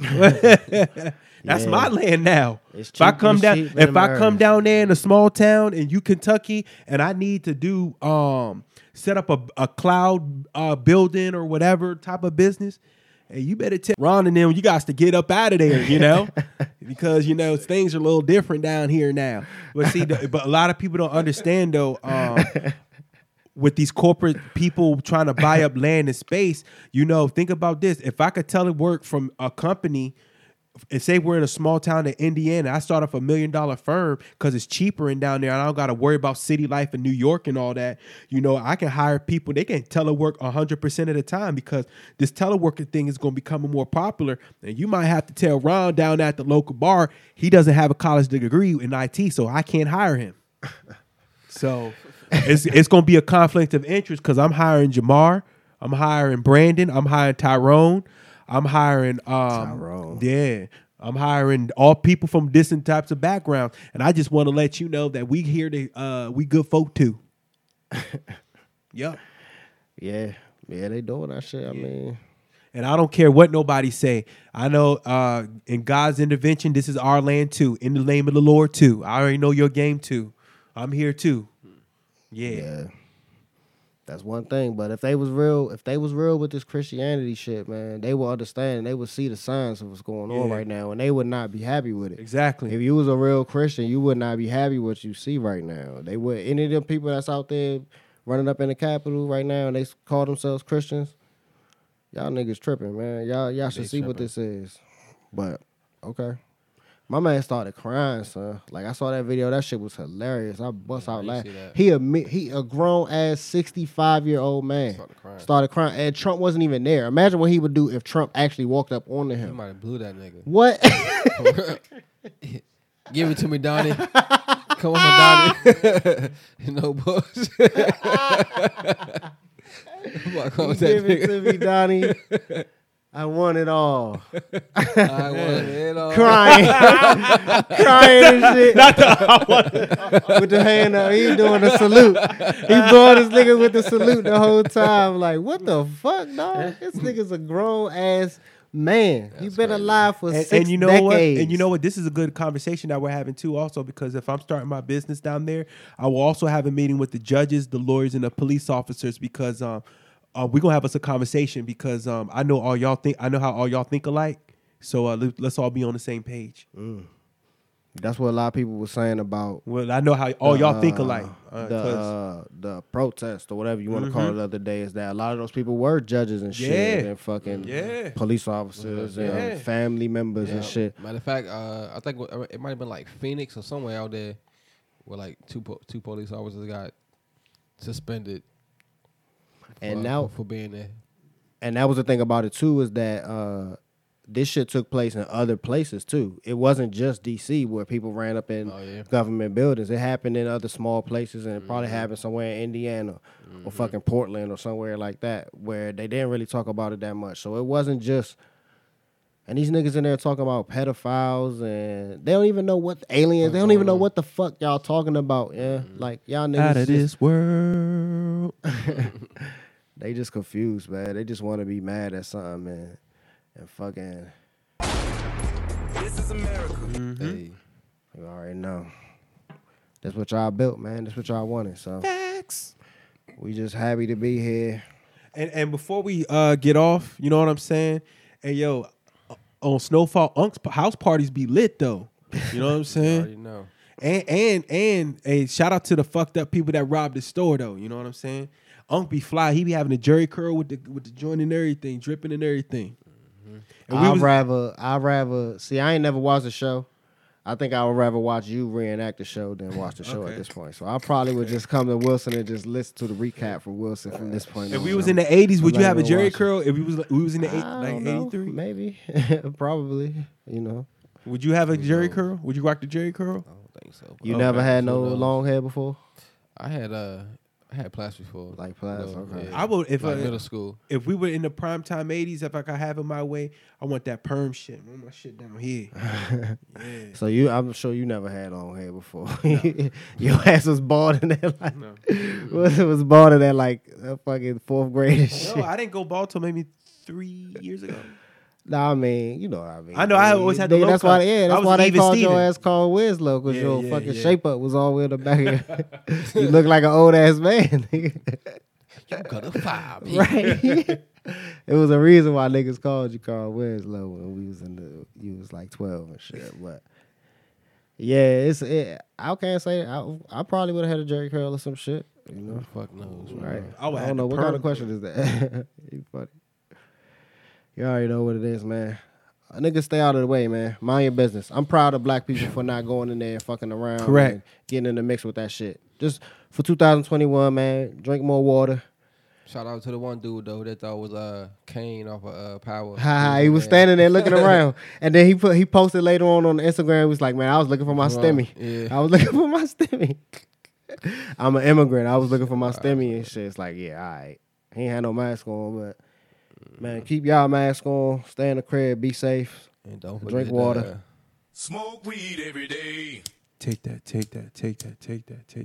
That's Yeah. my land now. It's if I come down, if I come down there in a small town in you Kentucky, and I need to do um set up a, a cloud uh, building or whatever type of business, hey, you better tell Ron and them you guys to get up out of there, you know, because you know things are a little different down here now. But see, the, but a lot of people don't understand though. Um, with these corporate people trying to buy up land and space, you know, think about this. If I could tell it work from a company, and say we're in a small town in Indiana, I start off a million dollar firm because it's cheaper in down there. and I don't got to worry about city life in New York and all that. You know, I can hire people. They can telework hundred percent of the time because this teleworking thing is going to become more popular. And you might have to tell Ron down at the local bar he doesn't have a college degree in IT, so I can't hire him. So it's it's gonna be a conflict of interest because I'm hiring Jamar, I'm hiring Brandon, I'm hiring Tyrone, I'm hiring um yeah. I'm hiring all people from different types of backgrounds, and I just want to let you know that we here to uh we good folk too. yep. Yeah, yeah, they doing that shit. I mean, And I don't care what nobody say. I know uh in God's intervention, this is our land too. In the name of the Lord too. I already know your game too. I'm here too. Yeah. yeah, that's one thing. But if they was real, if they was real with this Christianity shit, man, they would understand. and They would see the signs of what's going on Yeah. right now, and they would not be happy with it. Exactly. If you was a real Christian, you would not be happy with what you see right now. They would any of them people that's out there running up in the Capitol right now and they call themselves Christians. Y'all niggas tripping, man. Y'all y'all should They see what this is. But okay. My man started crying, son. Like I saw that video, that shit was hilarious. I bust Yeah, out laughing. He a he a grown ass sixty five year old man Started crying. started crying, and Trump wasn't even there. Imagine what he would do if Trump actually walked up onto him. might have blew that nigga. What? Give it to me, Donnie. Come on, Donnie. no bullshit. Fuck off that Give it to me, Donnie. I want it all. I want it all. crying, crying and shit. Not the, I want it with the hand up, he doing a salute. He blowing this nigga with the salute the whole time. Like, what the fuck, dog? This nigga's a grown ass man. he been alive for and, six and you know decades. what? And you know what? This is a good conversation that we're having too, also because if I'm starting my business down there, I will also have a meeting with the judges, the lawyers, and the police officers because um, uh, we're gonna have us a conversation because um, I know all y'all think. I know how all y'all think alike. So uh, let, us all be on the same page. That's what a lot of people were saying about Well, I know how all y'all think uh, alike. Uh, the 'cause- uh, the protest or whatever you want to call it the other day is that a lot of those people were judges and shit Yeah. and fucking Yeah. police officers Yeah. and family members and shit. Matter of fact, uh, I think it might have been like Phoenix or somewhere out there where like two po- two police officers got suspended. And for, now- for being there. and that was the thing about it too is that uh, this shit took place in other places too. It wasn't just DC where people ran up in Oh, yeah. government buildings. It happened in other small places, and it probably mm-hmm. happened somewhere in Indiana or mm-hmm. fucking Portland or somewhere like that where they didn't really talk about it that much. So it wasn't just. And these niggas in there talking about pedophiles and they don't even know what aliens. They don't even know uh-huh. what the fuck y'all talking about. Yeah, mm-hmm. like y'all niggas out of just- this world. they just confused, man. They just want to be mad at something, man. And fucking, This is America. Mm-hmm. Hey, you already know. That's what y'all built, man. That's what y'all wanted. So Facts. we just happy to be here. And and before we uh get off, you know what I'm saying? Hey yo, uh, on Snowfall, Unc's p- house parties be lit though. You know what I'm you saying? already know. And and and a shout out to the fucked up people that robbed the store though. You know what I'm saying? Unc be fly. He be having a jerry curl with the with the joint and everything, dripping and everything. And I'd was- rather, I'd rather see. I ain't never watched the show, I think I would rather watch you reenact the show than watch the show Okay. at this point. So I probably would just come to Wilson and just listen to the recap from Wilson from this point. If on. we was in the '80s, would you have a Jerry watch it. curl? If we was we was in the eight, like don't '83, maybe, probably. You know, would you have a Jerry No. curl? Would you rock the Jerry curl? I don't think so. you Okay. never had no knows? long hair before. I had uh, I had plaits before. Like plaits, okay. I would if like uh, middle school. if we were in the prime time '80s. If I could have it my way, I want that perm shit. I want my shit down here. yeah. So you, I'm sure you never had long hair before. Your ass was bald in that like No. was was bald in that like uh, fucking fourth grade and shit. No, I didn't go bald till maybe three years ago. Nah, I mean, you know what I mean. I know, I always had the low That's why, yeah, that's why they called your Steven. ass Carl Winslow because Yeah, your yeah, fucking yeah. shape up was all the way in the back. of your- you look like an old ass man. You got a five. right? it was a reason why niggas called you Carl Winslow when we was in the you was like twelve and shit. But yeah, it's it, I can't say I I probably would have had a Jerry curl or some shit. You know, Fuck knows. right? I I don't know what kind of question is that. you funny. You already know what it is, man. A nigga stay out of the way, man. Mind your business. I'm proud of black people for not going in there and fucking around. Correct. and getting in the mix with that shit. Just for 2021, man. Drink more water. Shout out to the one dude though that thought was uh Kane off of uh Power. Ha, he was standing there looking around, and then he put he posted later on on Instagram. He was like, "Man, I was looking for my Right, stimmy. yeah. I was looking for my stemmy. I'm an immigrant. I was looking for my stimmy and shit. It's like, yeah, all right. He ain't had no mask on, but man, keep y'all mask on. Stay in the crib. Be safe. And don't Drink forget, water. uh, Smoke weed every day. Take that, take that, take that, take that, take